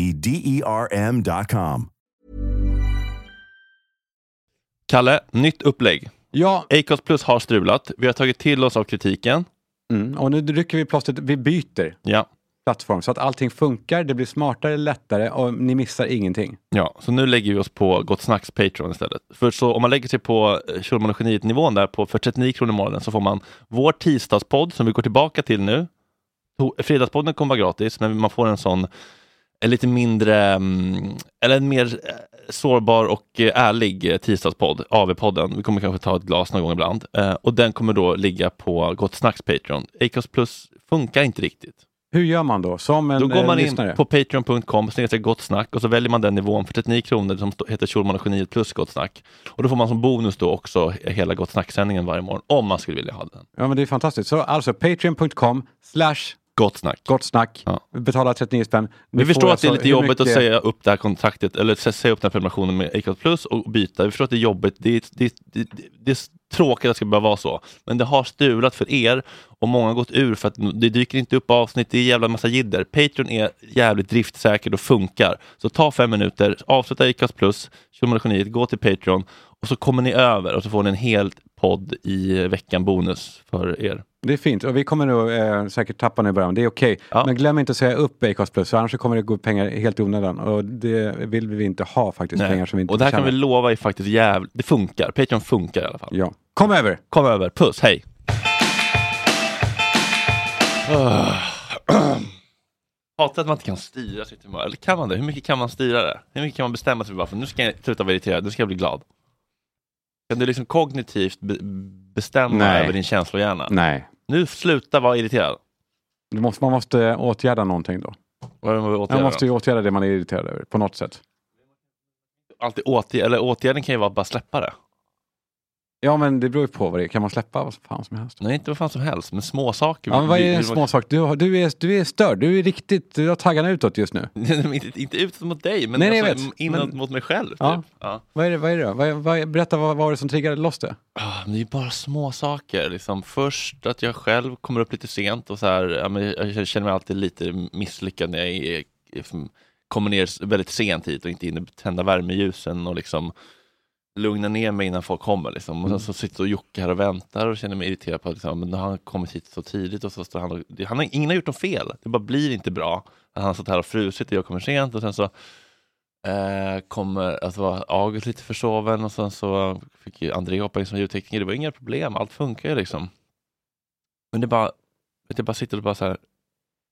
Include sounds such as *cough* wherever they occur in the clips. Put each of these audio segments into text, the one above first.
E R M.com. Kalle, nytt upplägg. Ja, Acast Plus har strulat. Vi har tagit till oss av kritiken. mm, och nu rycker vi plåstret, vi byter Ja. plattform så att allting funkar, det blir smartare, lättare och ni missar ingenting. Ja, så nu lägger vi oss på Gott Snacks Patreon istället. För så om man lägger sig på eh, Schulman och Geniet nivån där på för 39 kronor i månaden så får man vår tisdagspodd som vi går tillbaka till nu. Fredagspodden kommer vara gratis, men man får en sån en lite mindre, mm, eller en mer eh, sårbar och eh, ärlig eh, tisdagspodd, AV-podden. Vi kommer kanske ta ett glas någon gång ibland. Och den kommer då ligga på Gott Snacks Patreon. Acast Plus funkar inte riktigt. Hur gör man då? Som en Då går man in lyssnare? på patreon.com gott snack och så väljer man den nivån för 39 kronor som heter Schulman och Geniet plus gott snack. Och då får man som bonus då också hela Gott snack-sändningen varje morgon om man skulle vilja ha den. Ja men det är fantastiskt. Så alltså patreon.com slash Gott snack. gott snack. Ja. Betala 39 spänn. Vi får förstår att det är alltså lite jobbigt att mycket- säga upp det här kontraktet eller sä- säga upp den här prenumerationen med Acast Plus och byta. Vi förstår att det är jobbigt. Det är, det, det, det är tråkigt att det ska behöva vara så. Men det har strulat för er och många har gått ur för att det dyker inte upp avsnitt. Det är jävla massa jidder. Patreon är jävligt driftsäkert och funkar. Så ta fem minuter, avsluta Acast Plus, Schulman och Geniet, gå till Patreon och så kommer ni över och så får ni en hel podd i veckan bonus för er. Det är fint och vi kommer nog eh, säkert tappa nu i början. Det är okej. Ja. Men glöm inte att säga upp Acast Plus för annars så kommer det gå pengar helt i onödan. Och det vill vi inte ha faktiskt. Nej. Pengar som vi inte Och det här kan vi lova är faktiskt jävligt, det funkar. Patreon funkar i alla fall. Ja. Kom över! Kom över, puss, hej! Hatar att man inte kan styra sitt humör, eller kan man det? Hur mycket kan man styra det? Hur mycket kan man bestämma sig för bara, för nu ska jag sluta vara irriterad, nu ska jag bli glad? Kan du liksom kognitivt be bestämma Nej. över din känslohjärna? Nej. Nu sluta vara irriterad. Du måste, man måste åtgärda någonting då. Vad det man måste ju åtgärda det man är irriterad över på något sätt. Alltid åtgärd, eller åtgärden kan ju vara att bara släppa det. Ja men det beror ju på vad det är. Kan man släppa vad fan som helst? Nej, inte vad fan som helst, men små saker. Ja, men vad är en små sak? Du, har- du, är, du är störd. Du är riktigt, du har taggarna utåt just nu. *laughs* inte, inte utåt mot dig, men Nej, nej, jag alltså, vet. inåt Men- mot mig själv. Typ. Ja. Ja. Vad är det, vad är det då? Vad, vad, berätta vad var det som triggade loss det? Ah, men det är bara små saker. Liksom först att jag själv kommer upp lite sent och så här, ja, men jag känner mig alltid lite misslyckad när jag är, är- kommer ner väldigt sent hit och inte hinner tända värmeljusen och liksom lugna ner mig innan folk kommer. Liksom. Och sen så sitter och här och väntar och känner mig irriterad på att liksom, men nu har han kommit hit så tidigt och så står han och, han har, ingen har gjort något fel. Det bara blir inte bra. Han har stått här och frusit och jag kommer sent och sen så eh, kommer, alltså var August lite försoven och sen så fick André hoppa in som ljudtekniker. Det var inga problem, allt funkar ju liksom. Men det bara, jag bara sitter och bara så här,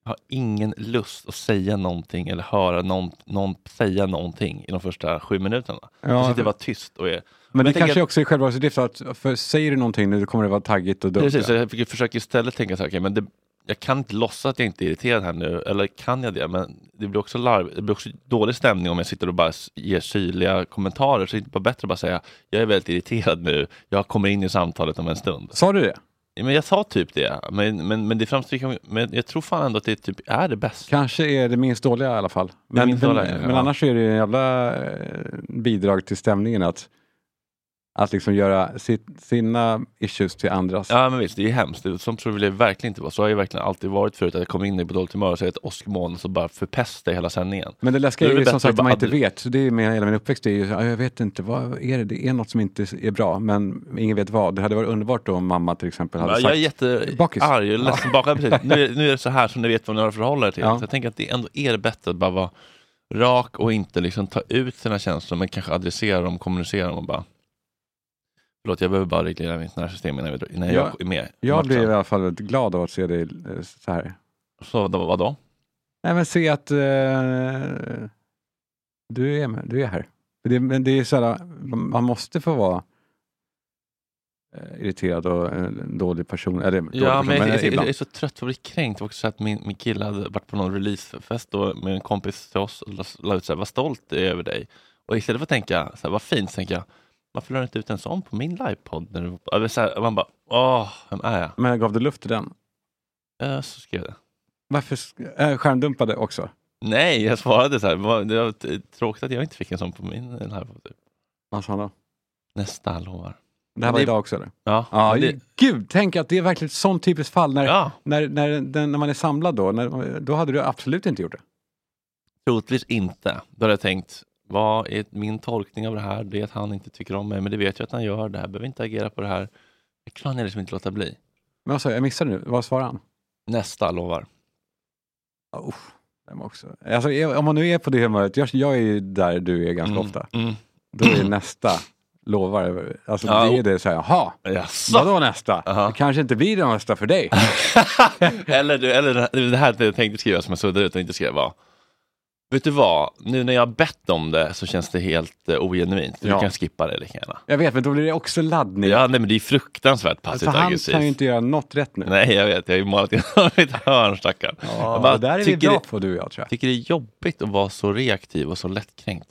jag har ingen lust att säga någonting eller höra någon, någon säga någonting i de första sju minuterna. jag sitter bara tyst och är... men det jag tänker kanske att- också är självbevarelsedrift att för säger du någonting nu kommer det vara taggigt och dumt. Precis, så jag försöka istället tänka så här, okej, men det, jag kan inte låtsas att jag inte är irriterad här nu, eller kan jag det? Men det blir också larv, det blir också dålig stämning om jag sitter och bara ger syrliga kommentarer, så det är bara bättre att bara säga, jag är väldigt irriterad nu, jag kommer in i samtalet om en stund. Sa du det? Men jag sa typ det, men, men, men det framstår men jag tror fan ändå att det typ är det bästa. Kanske är det minst dåliga i alla fall. Men, minst men, dåliga, ja. men annars är det ju en jävla eh, bidrag till stämningen att, att liksom göra sitt, sina issues till andras. Ja men visst, det är hemskt. Det- Sånt tror jag jag verkligen inte vara. Så har jag verkligen alltid varit förut, att jag kommer in i på dåligt humör och säger ett åskmoln och så bara förpestar jag hela sändningen. Men det läskiga är är ju det som sagt att man inte vet. Så det är med hela min uppväxt, det är ju, jag vet inte, vad är det? Det är något som inte är bra, men ingen vet vad. Det hade varit underbart då om mamma till exempel hade Ja, sagt, jag är jättearg och ledsen bakad. Precis. Nu, är- nu är det så här som ni vet vad ni har att förhålla er till. Ja. Så jag tänker att det ändå är det bättre att bara vara rak och inte liksom ta ut sina känslor men kanske adressera dem, kommunicera dem och bara Förlåt, jag behöver bara reglera mitt nervsystem innan, vi, innan jag Ja, är med. jag blir i alla fall väldigt glad av att se dig eh, så här. Så då, vadå? Nej men se att eh, du, är med, du är här. Det, men det är så här, man måste få vara eh, irriterad och en dålig person. Eller dålig Ja, person, men jag, jag, jag, ibland. är så trött på att bli kränkt. Jag också att min, min kille hade varit på någon releasefest då med en kompis till oss och la- la ut så här, vad stolt jag är över dig. Och istället för att tänka, så här, vad fint, så tänker jag, varför la du inte ut en sån på min livepodd? När du, eller så här, man bara, åh, vem är jag? Men gav du luft till den? Ja, så skrev jag det. Varför äh, skärmdumpade också? Nej, jag svarade så här, "Vad- det var tråkigt att jag inte fick en sån på min livepodd. typ. Vad sa han då? Nästa, lovar. Det här var Det- idag också eller? Ja, Ja, det, gud, tänk att det är verkligen ett sånt typiskt fall när, ja, när, när, den, när man är samlad då, när, då hade du absolut inte gjort det. troligtvis inte. Då hade jag tänkt, vad är min tolkning av det här? Det är att han inte tycker om mig, men det vet jag att han gör. Det här behöver inte agera på det här. Det kan jag liksom inte låta bli. Men sa jag, missade nu, vad svarade han? Nästa, lovar. Oh, den också. Alltså, om man nu är på det humöret, jag, jag är ju där du är ganska Mm, ofta, Mm. då är nästa lovar. Alltså Ja, det är det så här, jaha, Jaså? vadå nästa? Aha. Det kanske inte blir det nästa för dig. *laughs* eller, du- eller det här jag tänkte skriva som jag suddade ut och inte skrev var. Vet du vad? Nu när jag har bett om det så känns det helt uh, ogenuint. Du Ja. kan skippa det lika gärna. Jag vet, men då blir det också laddning. Ja, nej, men det är fruktansvärt för passivt han aggressivt. kan ju inte göra något rätt nu. Nej, jag vet. Jag har ju målat in mitt hörn, stackarn. Ja, Jag bara det där är vi tycker bra det- på du och jag tror jag. Tycker det är jobbigt att vara så reaktiv och så lättkränkt.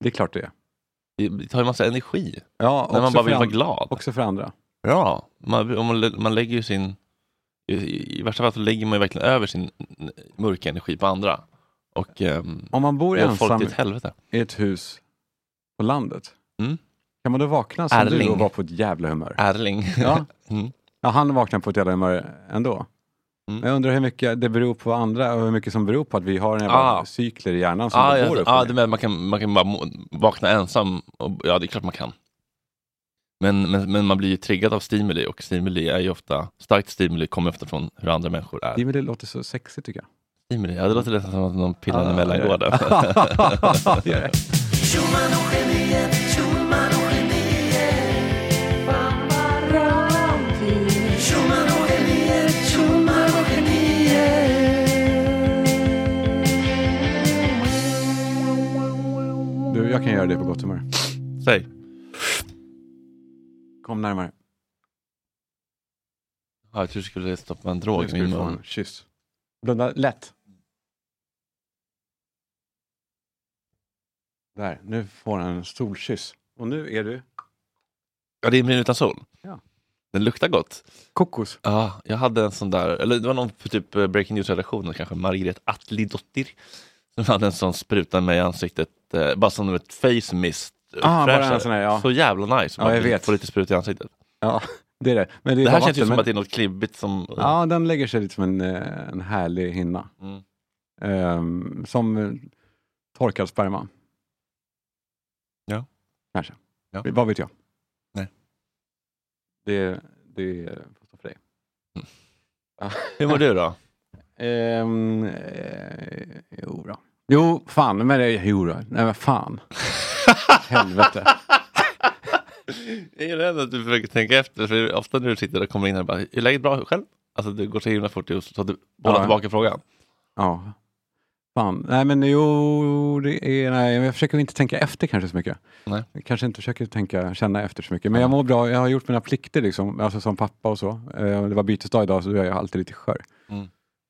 Det är klart det är. Det det tar ju massa energi. Ja, När man också bara för vill vara an- glad. Också för andra. Ja, man, om man, lä- man lägger ju sin... I, I värsta fall så lägger man ju verkligen över sin n- mörka energi på andra. Och um, Om man bor ensam i ett hus på landet, Mm. kan man då vakna som du Erling. och vara på ett jävla humör? Erling. *laughs* Ja. *laughs* mm. Ja, han vaknar på ett jävla humör ändå. Mm. Jag undrar hur mycket det beror på andra och hur mycket som beror på att vi har en jävla Ah. cykler i hjärnan som ah, ja, går upp ah, du ner. menar man kan, man kan bara vakna ensam? Och, ja, det är klart man kan. Men, men, men man blir ju triggad av stimuli och stimuli är ju ofta, starkt stimuli kommer ofta från hur andra människor är. Det, det låter så sexigt tycker jag. Stimuli, ja det låter nästan som att någon pillar Ah, emellan ja. går där. Det. Du, jag kan göra det på gott humör. Säg. Kom närmare. Ja, jag tror du skulle stoppa en drog Nu i ska min du få mun. en kyss. Blunda lätt. Där, nu får han en solkyss. Och nu är du Ja, det är min utan sol. Ja. Den luktar gott. kokos. Ja, jag hade en sån där, eller det var någon på typ eh, Breaking News-redaktionen kanske, Margret Atlidottir. Som hade en sån spruta med i ansiktet, eh, bara som ett face mist. Ah, bara en sån här, ja. Så jävla nice. Ja, Man jag vet. Får lite sprut i ansiktet. Ja, det är det. Men det, är Det här känns ju vatten, som men- att det är något klibbigt som... Ja, den lägger sig lite som en, eh, en härlig hinna. Mm. Ehm, som eh, torkad sperma. Kanske. Ja. Vad vet jag? Nej. Det, det får stå för dig. Hur mår du då? *laughs* Ehm, eh, jo då. Jo, fan, men det, jo då. Nej, men fan. *laughs* Helvete. Jag är rädd att du försöker tänka efter, för ofta när du sitter och kommer in här bara, är läget bra själv? Alltså det går så himla fort och så att du bollar Ja. tillbaka frågan. Ja. Fan. Nej, men jo, det är, nej, jag försöker inte tänka efter kanske så mycket. Nej. Jag kanske inte försöker tänka, känna efter så mycket. Men jag mår bra, jag har gjort mina plikter liksom, alltså som pappa och så. Eh, Det var bytesdag idag så då är jag alltid lite skör. Mm.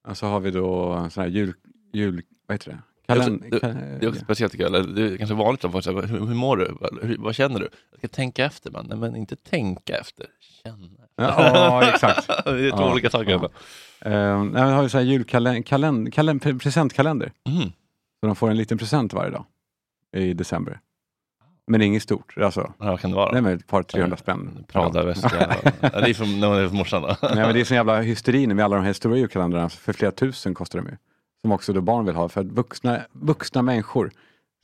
Och så har vi då sån här jul, jul vad heter det? Det är också- Kalen, det- ka- Det är också speciellt tycker jag, eller det är kanske vanligt att folk säger, hur, hur mår du? Hur, vad känner du? Jag ska tänka efter, man. Nej men inte tänka efter, känna. Ja, exakt. *laughs* det är två Ja, olika saker. ja. Nej, vi har ju så här julkalender, kalend, kalend, presentkalender. Mm. Så de får en liten present varje dag i december. Men inget stort. Alltså, Ja, vad kan det vara? nej, men ett par 300 spänn. Prada-väska. *laughs* ja, det är från, no, det är från morsan då. Nej, men det är sån jävla hysteri nu med alla de här stora julkalendrarna. För flera tusen kostar de ju. Som också då barn vill ha. För att vuxna, vuxna människor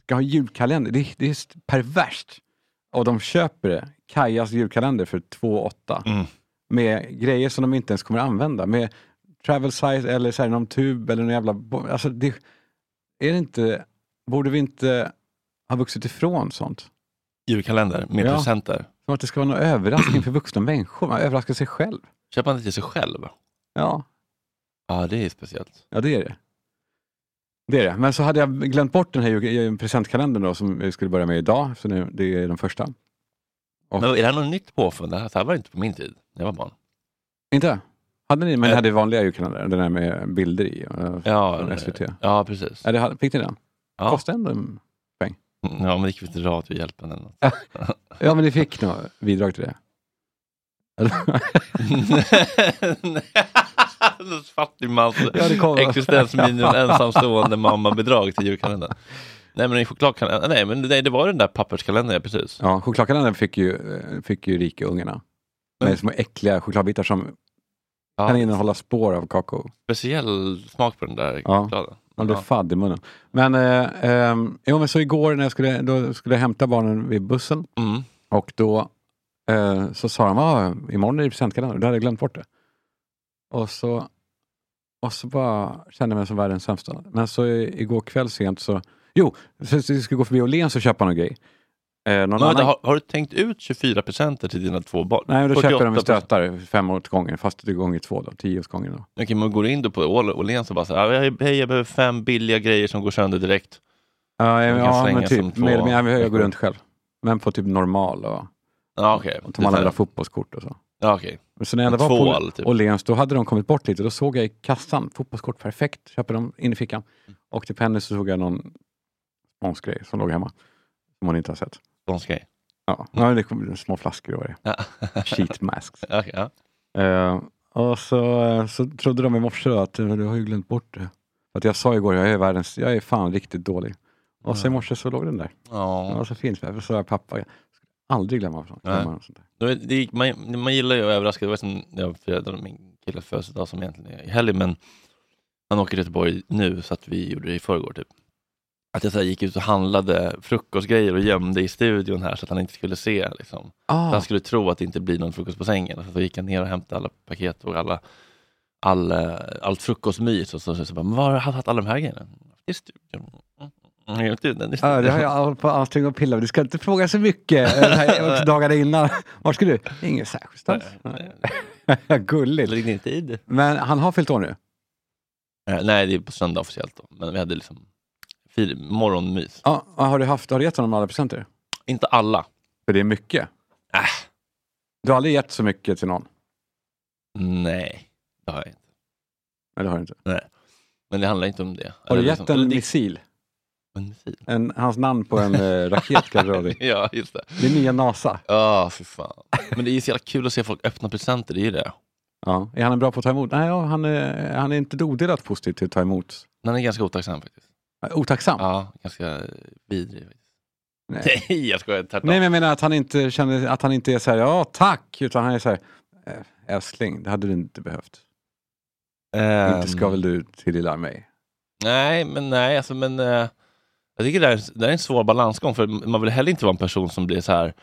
ska ha julkalender. Det, det är perverst. Och de köper det. Kajas julkalender för 2 8 Mm. Med grejer som de inte ens kommer använda. Med travel size eller så här, någon tub eller någon jävla... Alltså det, är det inte... Borde vi inte ha vuxit ifrån sånt? Julkalender med Ja. presenter. Som att det ska vara någon överraskning för vuxna människor. Man överraskar sig själv. Köper man det till sig själv? Ja, Ja, det är speciellt. Ja, det är det. Det är det. Men så hade jag glömt bort den här ju- presentkalendern då som vi skulle börja med idag. Så nu, det är den första. Och- Men är det här något nytt påfund? Det här, var inte på min tid, när jag var barn. Inte? Hade ni? Men ni Eh. hade vanliga julkalendrar, den här med bilder i. eh, Ja, SVT. Ja, precis. Ja, det fick ni den? Ja. Kostade ändå en... Mm, Ja, men det gick väl till Radiohjälpen eller något. *laughs* Ja, men ni fick nog bidrag till det. *laughs* Fattigmans Ja, existensminimum *laughs* ensamstående mamma-bidrag till julkalendern. Nej men nej men det, det var den där papperskalendern, precis. ja, chokladkalendern fick ju, eh, fick ju rikeungarna. Med Men- små äckliga chokladbitar som Ja, kan innehålla spår av kakao. speciell smak på den där Ja. chokladen. Man Ja. fadd i munnen. Men, eh, ehm, jo, men så igår när jag skulle, då skulle jag hämta barnen vid bussen Mm. och då eh, så sa de, ah, imorgon är det presentkalender. Då hade jag glömt bort det. Och så, och så bara kände jag mig som världens sämsta. Men så igår kväll sent så, jo, så, jag skulle gå förbi Åhléns och köpa någon grej. Eh, någon annan, har, har du tängt ut 24 presenter till dina två barn? nej, då köper 48%. stötar, fem åt gången, fast det är gånger två då, tio åt gången då. Okej, men går in då på Åhl- Åhléns och bara så här, "Ah, hej jag behöver fem billiga grejer som går sönder direkt. Ja, ja men typ, två mer, mer, jag går runt själv. Men på typ normal och, Ja okej. och tar man andra fotbollskort och så. Ja, okej. Men så när jag var på typ. Åhléns, då hade de kommit bort lite. Då såg jag i kassan, fotbollskort, perfekt. Köper dem in i fickan. Och till Penny så såg jag någon sponsgrej som låg hemma. Som hon inte har sett. Sponsgrej. Ja, ja det kom små flaskor var det. Ja. Sheet masks. *laughs* Okej, ja. Eh, och så, eh, så trodde de i morse då att "Eh, du har ju glömt bort det. Att jag sa igår, jag är världens, jag är fan riktigt dålig. Och så i morse så låg den där. Det Ja. var så fint. Så sa jag pappa, jag ska aldrig glömma sånt. Glömma sånt där. Det, gick- man, man gillar ju att överraska. Det var som jag firade min killes födelsedag som egentligen är i helgen, men han åker till Göteborg nu så att vi gjorde det i förrgår typ. Att jag så gick ut och handlade frukostgrejer och gömde i studion här så att han inte skulle se. Liksom. Ah, han skulle tro att det inte blir någon frukost på sängen. Så gick jag ner och hämtade alla paket och alla, all, eh, allt frukostmys och så, så, så bara, men var har du haft alla de här grejerna? Är studion. Mm, mm, studion, Ja, det har jag hållit på ansträngt och pillat. Du ska inte fråga så mycket eh, också *laughs* dagarna innan. Var ska du? Inget särskilt *laughs* Gulligt. Lägg din tid. Men han har fyllt år nu. Eh, Nej, det är på söndag officiellt. Då. Men vi hade liksom fir- morgonmys. Ja, har, du haft, har du gett honom alla presenter? Inte alla. För det är mycket. Äh. Du har aldrig gett så mycket till någon? Nej, det har jag inte. Nej, det har du inte. Men det handlar inte om det. Har du gett liksom- en missil? en missil? En, hans namn på en eh, raket kanske. *laughs* Ja, just det. Det är nya NASA. Ja, för fan. Men det är så jävla kul att se folk öppna presenter, det är ju det. Ja. Är han bra på att ta emot? Nej, ja, han, är, han är inte odelat positiv till att ta emot. Den är ganska otacksam faktiskt. Otacksam? Ja, ganska vidrig. Nej. *laughs* Nej, jag skojar. Tvärtom. Nej, men jag menar att han inte känner att han inte är så här, ja tack, utan han är så här, "Eh, älskling, det hade du inte behövt. Ehm, Inte ska väl du till lilla mig? Nej, men nej, alltså men eh, jag tycker det är, det är en svår balansgång för man vill heller inte vara en person som blir så här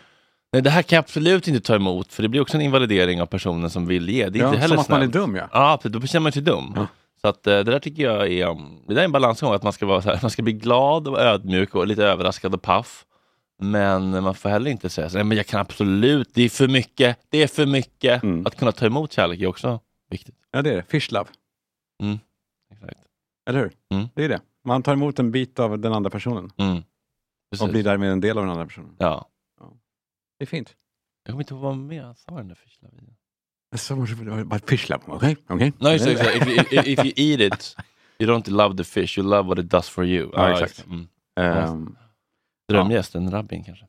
Nej, det här kan jag absolut inte ta emot för det blir också en invalidering av personen som vill ge. Det är Ja, inte heller som att man är snällt. dum ja. Ja, då känner man sig dum. Ja. Så att eh, det där tycker jag är, det är en balansgång, att man ska, vara så här, man ska bli glad och ödmjuk och lite överraskad och paff. Men man får heller inte säga så här, men jag kan absolut, det är för mycket, det är för mycket. Mm. Att kunna ta emot kärlek är också viktigt. Ja, det är det. Fish love. Exakt. Eller hur? Mm. Det är det. Man tar emot en bit av den andra personen Mm. Och blir därmed en del av den andra personen. Ja. Det är fint. Jag kommer inte vad mer han sa den där fischlavian. Så måste det vara fish love. Okej, okej. No, just, exactly. if, you, if, if you eat it, you don't love the fish, you love what it does for you. Ja, just exakt. Mm. Ehm, Drömgäst, en rabbin kanske.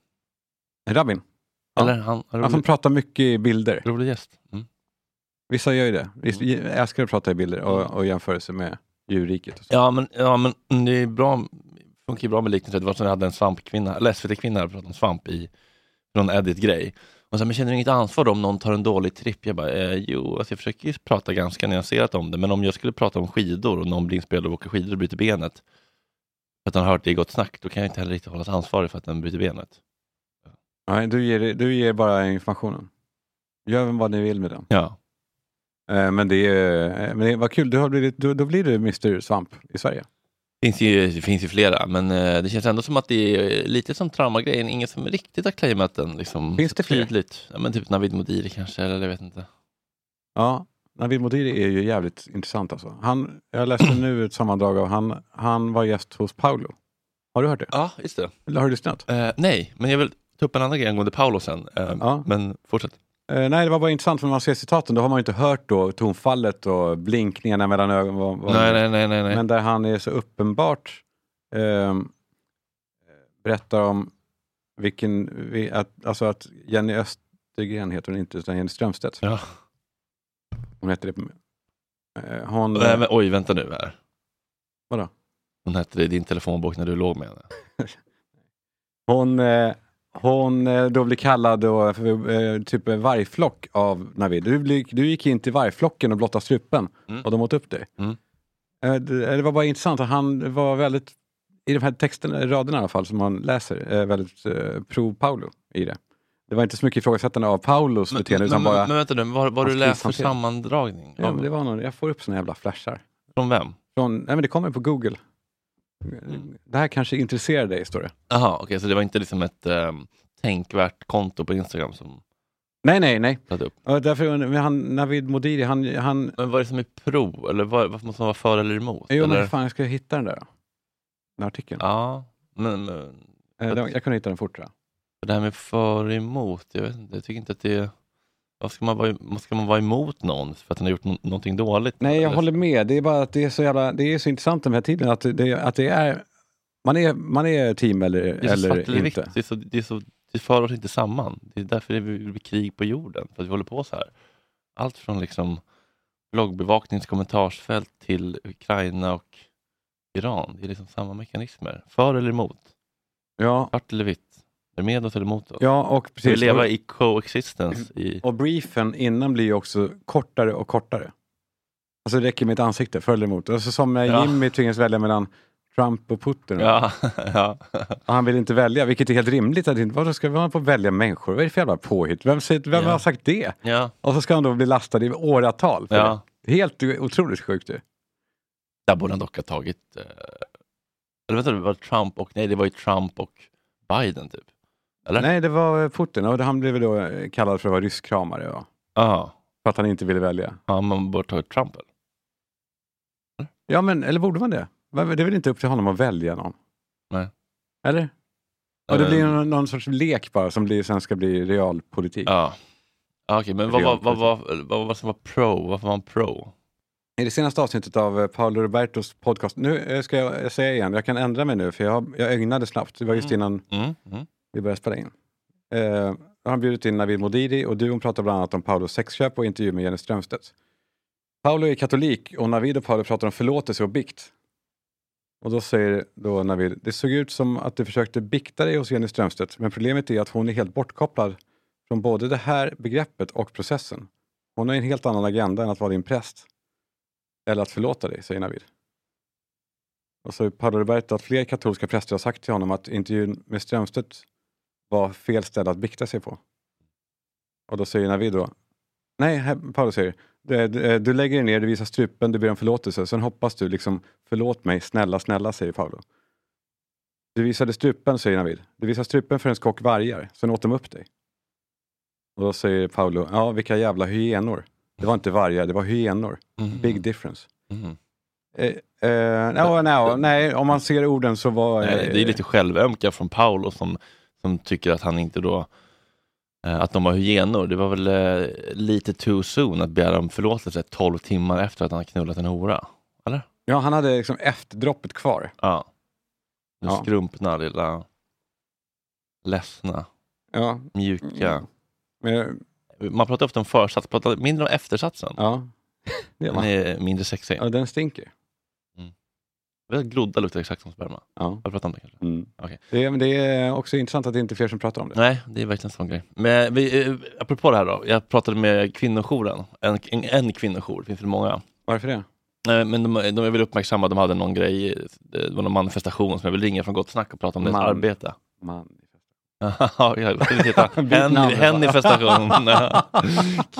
Rabin. Ja. Eller han, en Han som rolig, pratar mycket i bilder. rolig gäst. Mm. Vissa gör ju det. Visst, Jag älskar att prata i bilder och, och jämförelse med djurriket. Ja men, ja, men det är bra, funkar ju bra med liknelser. Det var som jag hade en svampkvinna, eller SVT-kvinna pratade om svamp i någon edit-grej. Och så, men känner du inget ansvar då om någon tar en dålig tripp? Jag bara, eh, jo, alltså jag försöker prata ganska nyanserat om det, men om jag skulle prata om skidor och någon blir inspelad och åker skidor och bryter benet, för att han har hört det i Gott Snack, då kan jag inte heller riktigt hållas ansvarig för att den bryter benet. Nej, du, ger, du ger bara informationen. Gör vad ni vill med den. Ja. Eh, Men det är, eh, men det var kul, du har blivit, då, då blir du Mr Svamp i Sverige. Finns ju, det finns ju flera, men eh, det känns ändå som att det är lite som traumagrejen, ingen som riktigt har claimat den. Liksom, Finns det fler? tydligt. Ja, men typ Navid Modiri kanske, eller jag vet inte. Ja, Navid Modiri är ju jävligt intressant alltså. Han, jag läste nu ett sammandrag av han, han var gäst hos Paolo. Har du hört det? Ja, just det. Eller har du lyssnat? Eh, nej, men jag vill ta upp en annan grej angående Paolo sen. Eh, Ja. Men fortsätt. Eh, nej, det var bara intressant för när man ser citaten, då har man ju inte hört då tonfallet och blinkningarna mellan ögonen. vad- vad- Nej, nej, nej, nej. nej. Men där han är så uppenbart ehm, berättar om vilken, vi- att, alltså att Jenny Östergren heter hon inte, utan Jenny Strömstedt. Ja. Hon heter det. Eh, hon, Nej, men, oj, vänta nu här. Vadå? Hon hette det i din telefonbok när du låg med henne. *laughs* hon, eh, hon eh, då blir kallad då för eh, typ vargflock av Navid. Du, du gick in till vargflocken och blottade strupen Mm. och de åt upp dig. Mm. Eh, det, det var bara intressant att han var väldigt, i de här texterna, raderna i alla fall som man läser, väldigt pro Paolo i det. Det var inte så mycket ifrågasättande av Paulos beteende utan bara, men vänta nu, vad har du läst för sammandragning? ja, det var någon, jag får upp såna jävla flashar. Från vem? Från, nej men det kommer på Google. Det här kanske intresserar dig, står det. Jaha, okej, så det var inte liksom ett um, tänkvärt konto på Instagram som Nej, nej, nej. upp? Och därför, han, Navid Modiri, han, han Men vad är det som är pro? Eller vad, vad måste man vara för eller emot? Jo, eller? men fan, jag ska hitta den där då. Den artikeln. Ja, men, men Eh, Jag kunde hitta den fort det här med för och emot, jag vet inte, jag tycker inte att det vad ska man, vara, ska man vara emot någon för att den har gjort nå- någonting dåligt? Nej, jag Eller- håller med. Det är bara att det är så jävla, det är så intressant den här tiden att det, att det är, man är, man är team eller, Det är så eller inte. Det, är så, det, är så, det för oss inte samman. Det är därför det blir krig på jorden, för att vi håller på så här. Allt från liksom bloggbevaknings kommentarsfält till Ukraina och Iran. Det är liksom samma mekanismer. För eller emot? Ja, Svart eller vitt? Du med oss eller emot oss? ja och vi precis. leva Och, i coexistence? I... och briefen innan blir ju också kortare och kortare. Alltså det räcker med ett ansikte, för eller emot. Alltså som Ja. Jimmy tvingas välja mellan Trump och Putin. Ja, *laughs* ja. Och han vill inte välja, vilket är helt rimligt. Att inte, varför ska vi hålla på välja människor? Vad är det för jävla påhitt? Vem, säger- vem Ja. har sagt det? ja. Och så ska han då bli lastad i åratal. För ja. det. Helt otroligt sjukt det. Där borde han dock ha tagit... Eh... Eller vänta, det var Trump och... Nej, det var ju Trump och Biden typ. Eller? Nej, det var Putin och han blev då eh, kallad för att vara rysskramare. Ja. För att han inte ville välja. ja man borde ta Trump. eller? Ja, men eller borde man det? Det är väl inte upp till honom att välja någon? Nej. Eller? Och det blir Eh, någon, någon sorts lek bara som blir, sen ska bli realpolitik. Ja. Okej, men vad var, vad, var, vad var som var pro? Varför var han pro? I det senaste avsnittet av eh, Paolo Robertos podcast, nu eh, ska jag säga igen, jag kan ändra mig nu för jag, jag ögnade snabbt, det var just innan Mm, mm vi började spela in. Eh, har han bjudit in Navid Modiri och duon pratar bland annat om Paulos sexköp och intervju med Jenny Strömstedt. Paolo är katolik och Navid och Paolo pratar om förlåtelse och bikt. Och då säger då Navid, det såg ut som att du försökte bikta dig hos Jenny Strömstedt, men problemet är att hon är helt bortkopplad från både det här begreppet och processen. Hon har en helt annan agenda än att vara din präst. Eller att förlåta dig, säger Navid. Och så Paolo Roberto att fler katolska präster har sagt till honom att intervjun med Strömstedt var fel ställe att bikta sig på. Och då säger Navid då, nej, Paolo säger, du, du, du lägger dig ner, du visar strupen, du ber om förlåtelse, sen hoppas du liksom, förlåt mig, snälla, snälla, säger Paolo. Du visade strupen, säger Navid. Du visade strupen för en skock vargar, sen åt de upp dig. Och då säger Paolo, ja, vilka jävla hyenor. Det var inte vargar, det var hyenor. Mm. Big difference. Mm. Eh, eh, no, no, nej, om man ser orden så var... Nej, det är lite självömka från Paolo som, som tycker att han inte då eh, att de var hyenor. Det var väl eh, lite too soon att begära om förlåtelse 12 timmar efter att han knullat en hora. Eller? Ja, han hade liksom efterdroppet kvar. Ja. Den Ja. skrumpna lilla ledsna, Ja. mjuka. Mm. Man pratar ofta om försats, pratar mindre om eftersatsen. Ja, *laughs* det Den är mindre sexig. Ja, den stinker. Glodda luktar exakt som sperma. Ja. Har du pratat om det kanske? Mm. Okej. Det, men det är också intressant att det inte är fler som pratar om det. Nej, det är verkligen en sån grej. Men vi, eh, apropå det här då, jag pratade med kvinnojouren, en, en, en kvinnojour, det finns väl många. Varför det? Men de, de är väl uppmärksamma, de hade någon grej, det var någon manifestation som jag vill ringa från Gott Snack och prata om deras Man. arbete. Man. *laughs* Ja, jag skulle titta. *laughs* Hen. *laughs*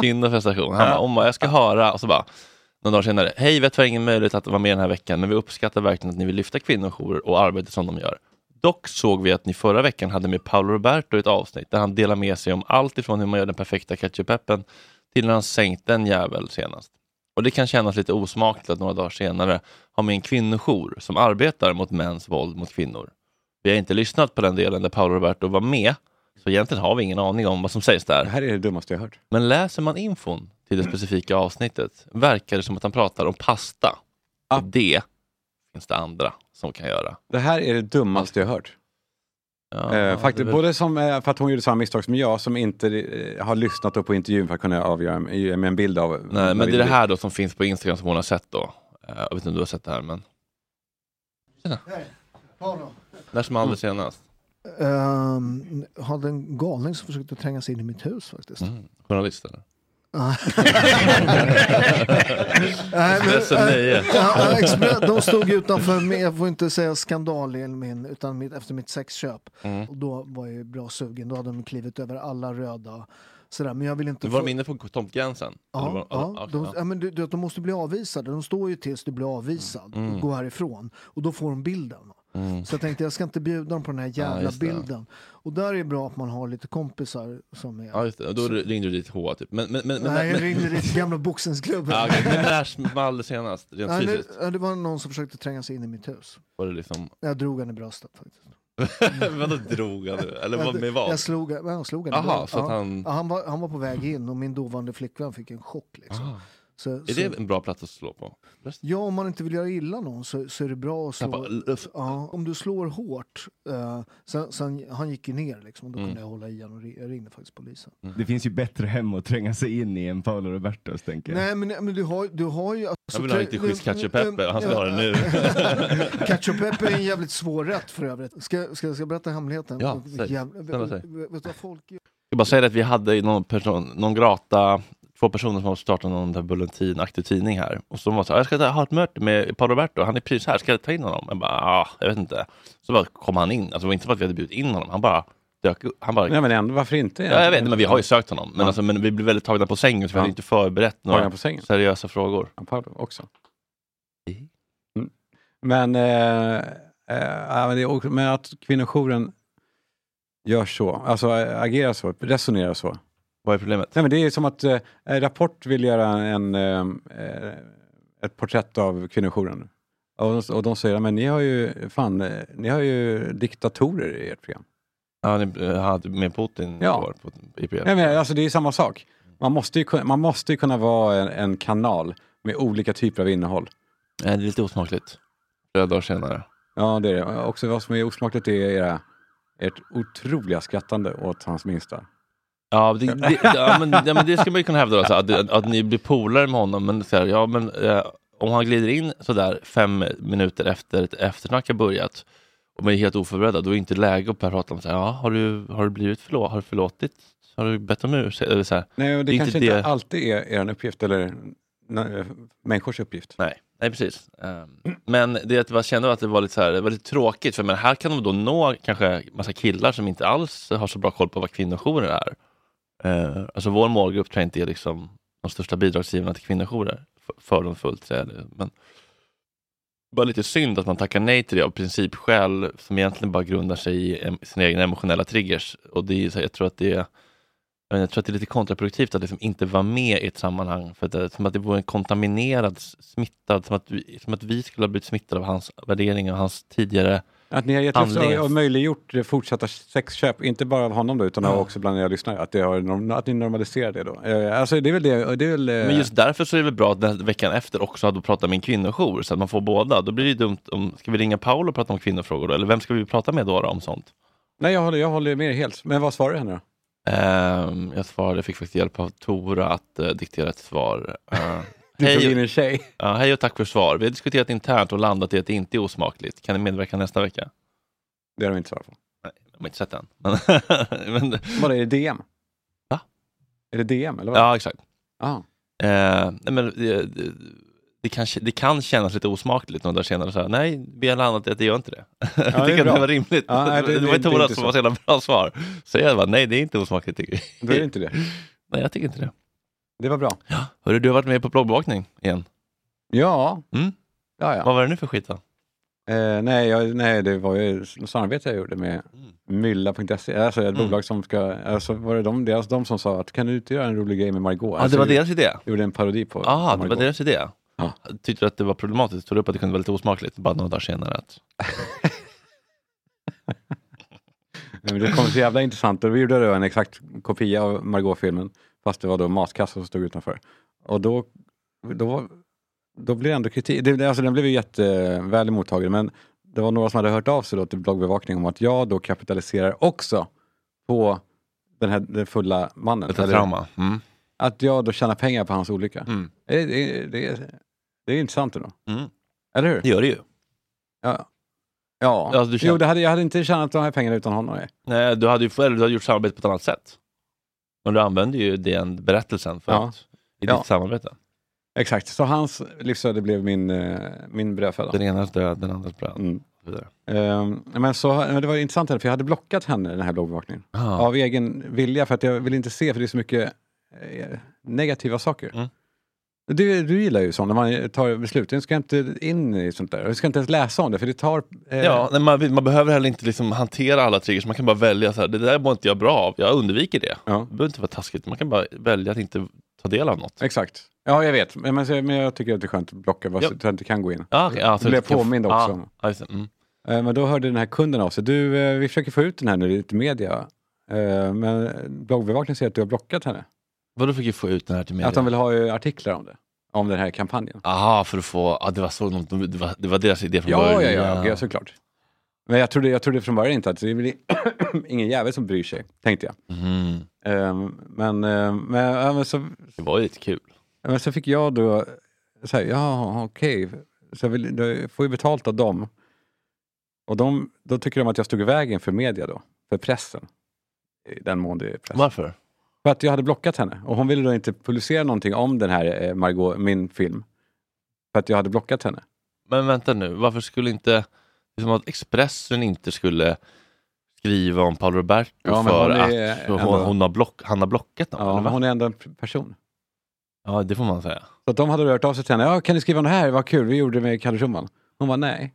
Kvinnofestation. Han bara, jag ska höra. Och så bara, några dagar senare. Hej, vet tyvärr ingen möjlighet att vara med den här veckan, men vi uppskattar verkligen att ni vill lyfta kvinnojourer och arbetet som de gör. Dock såg vi att ni förra veckan hade med Paolo Roberto i ett avsnitt där han delar med sig om allt ifrån hur man gör den perfekta ketchupeppen till när han sänkt en jävel senast. Och det kan kännas lite osmakligt att några dagar senare ha med en kvinnojour som arbetar mot mäns våld mot kvinnor. Vi har inte lyssnat på den delen där Paolo Roberto var med, så egentligen har vi ingen aning om vad som sägs Det där. här är det dummaste jag hört. Men läser man infon till det specifika avsnittet verkar det som att han pratar om pasta. Ja. Och det finns det andra som kan göra. Det här är det dummaste jag hört. Ja, eh, faktiskt, väl- både som, eh, för att hon gjorde samma misstag som jag, som inte eh, har lyssnat på intervjun för att kunna avgöra ge mig en bild av... Nej, men det är det här då som finns på Instagram som hon har sett då. Eh, Jag vet inte om du har sett det här, men Paolo. när som allra senast. Um, hade en galning som försökte tränga sig in i mitt hus faktiskt. Mm. Journalist eller? Nej, men, Expressen eh, nio. ja, de stod utanför, med, jag får inte säga skandal min, utan mitt, efter mitt sexköp. Mm. Och då var jag ju bra sugen, då hade de klivit över alla röda. Sådär. Men jag vill inte Du var få- de inne på tomtgränsen? Ja, var- ja, de, ja. ja, men du, du, de måste bli avvisade. De står ju tills du blir avvisad Mm. och går härifrån. Och då får de bilden. Mm. Så jag tänkte jag ska inte bjuda dem på den här jävla det. bilden. Och där är det bra att man har lite kompisar som är... Ja, just det. Då ringde du dit H typ. Men, men, men, Nej, jag ringde dit *laughs* gamla boxningsklubben. Ja, okej. men när som allra senast? Rent Nej, det, fysiskt? ja, det var någon som försökte tränga sig in i mitt hus. Var det liksom... Jag drog han i bröstet faktiskt. *laughs* Vadå drog han? Eller vad, med vad? Jag slog, ja, jag slog han bröstet. så att Ja. han... Ja, han, var, han var på väg in och min dåvarande flickvän fick en chock. Liksom. Ah. Så, Är så, det en bra plats att slå på? Ja, om man inte vill göra illa någon så, så är det bra att slå. Ja, om du slår hårt. Uh, sen, sen, han gick ju ner liksom, och då Mm. kunde jag hålla i honom och jag ringde faktiskt polisen. Det finns ju bättre hem att tränga sig in i än Paolo Robertos tänker jag. Nej men, men du har, du har ju... Alltså, Jag vill ha riktigt schysst ketchup-peppe, han ska ha det nu. *laughs* Ketchup-peppe är en jävligt svår rätt för övrigt. Ska, ska, ska jag berätta hemligheten? Ja, säg. Jävla, vet, vet du vad folk gör? Jag bara säga att vi hade någon, person, någon grata, två personer som har startat någon där bulletinaktig tidning här. Och så var så här, jag ska ta- ha ett möte med Paolo Roberto, han är precis här, ska jag ta in honom? Jag bara, ah, jag vet inte. Så bara kom han in, alltså det var inte för att vi hade bjudit in honom, han bara dök. Han bara, Nej men ändå, varför inte? ja, jag vet, men vi har ju sökt honom. Men, Ja. alltså, men vi blev väldigt tagna på sängen så vi Ja. hade inte förberett några seriösa frågor. Ja, Paolo också. Mm. Men, eh, eh, men, att kvinnojouren gör så, alltså agerar så, resonerar så. Vad är problemet? Nej, men det är som att eh, Rapport vill göra en, eh, ett porträtt av kvinnojouren. Och, och de säger, men ni har ju, fan, eh, ni har ju diktatorer i ert program. Ja, ni eh, hade med Putin Ja. igår på IPF. Nej, men, alltså, det är samma sak. Man måste ju, man måste ju kunna vara en, en kanal med olika typer av innehåll. Det är lite osmakligt. Flera dagar senare. Ja, det är det. Också vad som är osmakligt är era, ert otroliga skrattande åt hans minsta. Ja, det, det, ja, men, ja, men det ska man ju kunna hävda, alltså, att, att ni blir polare med honom, men, så här, ja, men eh, om han glider in sådär fem minuter efter ett eftersnack har börjat och man är helt oförberedda, då är det inte läge att prata om så här, ja, har, du, har du blivit förlåt, har du förlåtit? Har du bett om ursäkt? Nej, det, Det kanske inte det- alltid är er uppgift, eller na- människors uppgift. Nej, nej precis. Ehm, Men det att jag kände att det var lite, så här, det var lite tråkigt, för men här kan de då nå kanske massa killar som inte alls har så bra koll på vad kvinnojourer är. Eh, alltså vår målgrupp tror jag inte är liksom de största bidragsgivarna till kvinnojourer. för, Fördomsfullt säger jag. Men bara lite synd att man tackar nej till det av principskäl som egentligen bara grundar sig i em- sina egna emotionella triggers. Och det är, så- jag tror att det är jag jag tror att det är lite kontraproduktivt att liksom inte vara med i ett sammanhang. För att det, som att det vore en kontaminerad, smittad, som att, vi, som att vi skulle ha blivit smittade av hans värderingar och hans tidigare... Att ni har gett Handlingen. och möjliggjort fortsatta sexköp, inte bara av honom då, utan Ja. också bland era lyssnare. Att, det har, att ni normaliserar det då. Eh, Alltså det är väl det. det är väl, eh, Men just därför så är det väl bra att veckan efter också hade pratat med en kvinnojour så att man får båda. Då blir det dumt om... Ska vi ringa Paolo och prata om kvinnofrågor då? Eller vem ska vi prata med då, då om sånt? Nej, jag håller, jag håller med helt. Men vad svarar du henne då? Ehm, jag svarade, jag fick faktiskt hjälp av Tora att uh, diktera ett svar. Uh, *laughs* Du hej, en tjej. ja, hej och tack för svar. Vi har diskuterat internt och landat i att det inte är osmakligt. Kan ni medverka nästa vecka? Det har de inte svarat på. Nej, jag har inte sett den. Men, *laughs* men, Vad är det DM? Va? Är det DM eller vad? ja, exakt. Ah. Eh, nej, men, det, det, det, kan, det kan kännas lite osmakligt några dagar senare. Så här, nej, vi har landat i att det gör inte det. *laughs* det att bra. det var rimligt. Ja, nej, det- det, det- var det är Tora som var så jävla bra svar. Så jag bara, nej det är inte osmakligt tycker jag. Då är det inte det. *laughs* Nej, jag tycker inte det. Det var bra. Hörru, du har varit med på bloggbevakning igen. Ja. Mm. Ja, ja. Vad var det nu för skit då? Eh, nej, jag, nej, det var ju samarbete jag gjorde med mylla.se, alltså ett Mm. bolag som ska, alltså var det de, deras, de som sa att kan du inte göra en rolig grej med Margot? Ja, Alltså, det var jag deras idé. gjorde en parodi på Ah, det var Margot. deras idé. Ja. Tyckte du att det var problematiskt? Tog du upp att det kunde vara lite osmakligt? Bara några dagar senare. Att... *laughs* Nej, men det kom så jävla intressant och vi gjorde då en exakt kopia av Margot-filmen fast det var då matkassar som stod utanför. Och då, då, då blev det ändå kritik, det, alltså den blev ju jätteväl mottagen men det var några som hade hört av sig då till bloggbevakning om att jag då kapitaliserar också på den här den fulla mannen. Eller trauma. Mm. Att jag då tjänar pengar på hans olycka. Mm. Det, det, det, det är intressant ändå. Mm. Eller hur? Det gör det ju. Ja. Ja, känner- jo, det hade, jag hade inte tjänat de här pengarna utan honom. Nej. Du hade ju eller du hade gjort samarbete på ett annat sätt. Men du använde ju den berättelsen för Ja. att, i Ja. ditt samarbete. Exakt, så hans livsöde blev min, eh, min brödföda. Den enas död, den andras bröd. Mm. Ehm, men så, men det var intressant, här, för jag hade blockat henne, den här bloggbevakningen. Ah. Av egen vilja, för att jag vill inte se, för det är så mycket eh, negativa saker. Mm. Du, du gillar ju sånt, när man tar beslut. Du ska inte in i sånt där. Du ska inte ens läsa om det, för det tar... eh, Ja, nej, man, man behöver heller inte liksom hantera alla triggers, man kan bara välja så här, det där mår inte jag bra av, jag undviker det. ja. Det behöver inte vara taskigt, man kan bara välja att inte ta del av något. Exakt. Ja, jag vet. Men, men, jag tycker att det är skönt att blocka, Ja. så att jag inte kan gå in. Ja, okej, ja, så blev jag kan- påmind också. Ja, ja, just det. mm. Eh, Men då hörde den här kunden av sig. Du, eh, vi försöker få ut den här nu till media. Eh, Men bloggbevakningen säger att du har blockat henne. Vadå fick ju få ut den här till media? Att de vill ha ju artiklar om det. Om den här kampanjen. Aha, för att få, ja, det var så, det var, det var deras idé från Ja, ja, början. ja, ja, såklart. Men jag trodde, jag trodde från början inte att det är väl *clears throat* ingen jävel som bryr sig, tänkte jag. Mhm. Eh, Men, eh, men, ja, men, så, Det var ju lite kul. men så fick jag då, så här, ja okej, så jag, vill, då får ju betalt av dem. Och de, då tycker de att jag stod i vägen för media då, för pressen. I den mån det är press. Varför? För att jag hade blockat henne och hon ville då inte publicera någonting om den här eh, Margot, min film. För att jag hade blockat henne. Men vänta nu, varför skulle inte, det är som att Expressen inte skulle skriva om Paolo Roberto Ja, för hon att hon, ändå- hon har block, han har blockat dem? Ja, men hon är ändå en person. ja, det får man säga. Så att de hade rört av sig till henne. Ja, kan du skriva om det här? Vad kul, vi gjorde det med Kalle Schumann. Hon var nej.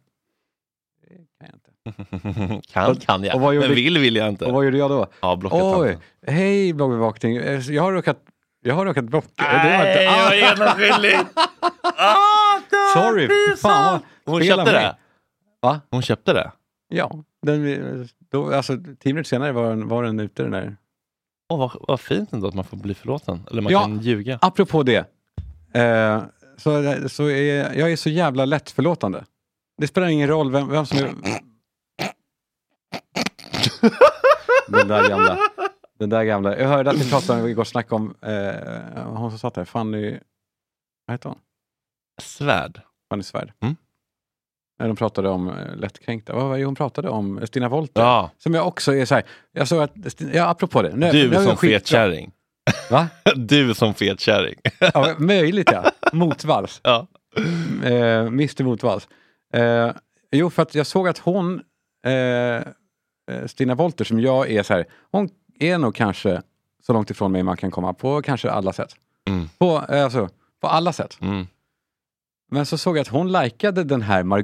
*laughs* Kan kan jag, och vad gjorde- men vill vill jag inte. Och vad gjorde jag då? ja, Oj, hej bloggbevakning. Eh, Jag har råkat, jag har råkat blocka. det var Nej, inte, jag är genomskinlig! *laughs* ah, Sorry, fan vad Hon spela köpte mig. det? Va? Hon köpte det? Ja, den, då, alltså, tio minuter senare var den, var den ute den där. Åh, vad, vad fint ändå att man får bli förlåten. Eller man Ja. kan ljuga. Apropå det. Eh, så så är, jag är så jävla lättförlåtande. Det spelar ingen roll vem, vem som är... den där gamla. Den där gamla. Jag hörde att vi pratade om, igår snack om, eh, hon som satt där, Fanny, vad heter hon? Svärd. Fanny Svärd. Mm. När de pratade om eh, lättkränkta, vad var det hon pratade om? Stina Wollter. Ja, Som jag också är så här, jag såg att, ja apropå det. Nu, du nu som fetkärring. Va? *laughs* Du som fetkärring. Ja, möjligt ja. Motvalls. ja. Eh, Mr Motvalls. Eh, jo, för att jag såg att hon, eh, Stina Wolter, som jag är så här, hon är nog kanske så långt ifrån mig man kan komma på kanske alla sätt. Mm. På, eh, alltså, på alla sätt. Mm. Men så såg jag att hon likade den här Mar-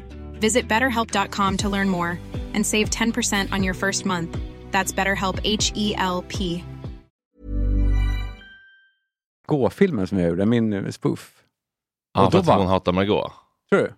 Visit betterhelp.com to learn more and save 10% on your first month. That's BetterHelp H E L P. Gå-filmen som jag gjorde, min eh, spoof. Ja, Och för då att bara- hon hatar Margot. Tror du?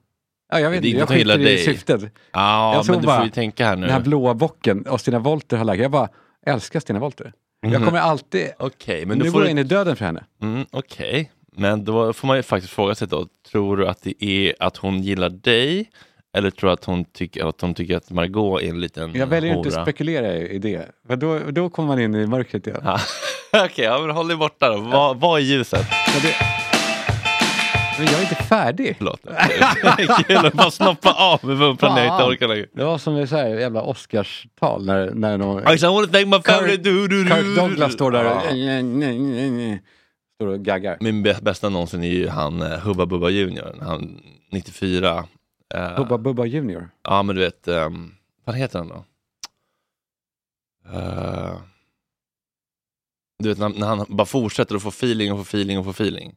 Ja, jag vet Det inte, jag skiter i dig. syftet. Ja, Jag men du bara får ju tänka här nu. Den här blåa bocken och Stina Wolter har lagt. Jag bara älskar Stina Wolter. Jag Mhm. kommer alltid... Okej, men nu du går jag in i döden för henne. Mm, Okej, men då får man ju faktiskt fråga sig då, tror du att det är att hon gillar dig eller tror du att hon tycker att, hon tycker att Margot är en liten Jag väljer inte hora? att spekulera i det. För då, då kommer man in i mörkret igen. Ja. *laughs* Okej, ja, men håll dig borta då. Vad, vad är ljuset? Men, det... men jag är inte färdig. Förlåt. *laughs* Kul att bara snoppa av med vumpan när jag inte orkar längre. Det var som ett jävla Oscarstal när, när någon... I just wanna thank my family. Du, du, du. Kirk Douglas står där. Ja. Står och gaggar. Min bä- bästa någonsin är ju han eh, Hubba Bubba Junior, han 94. Eh, Hubba Bubba Junior. Ja men du vet, um, vad heter han då? Eh, du vet när, när han bara fortsätter att få feeling och få feeling och få feeling. Har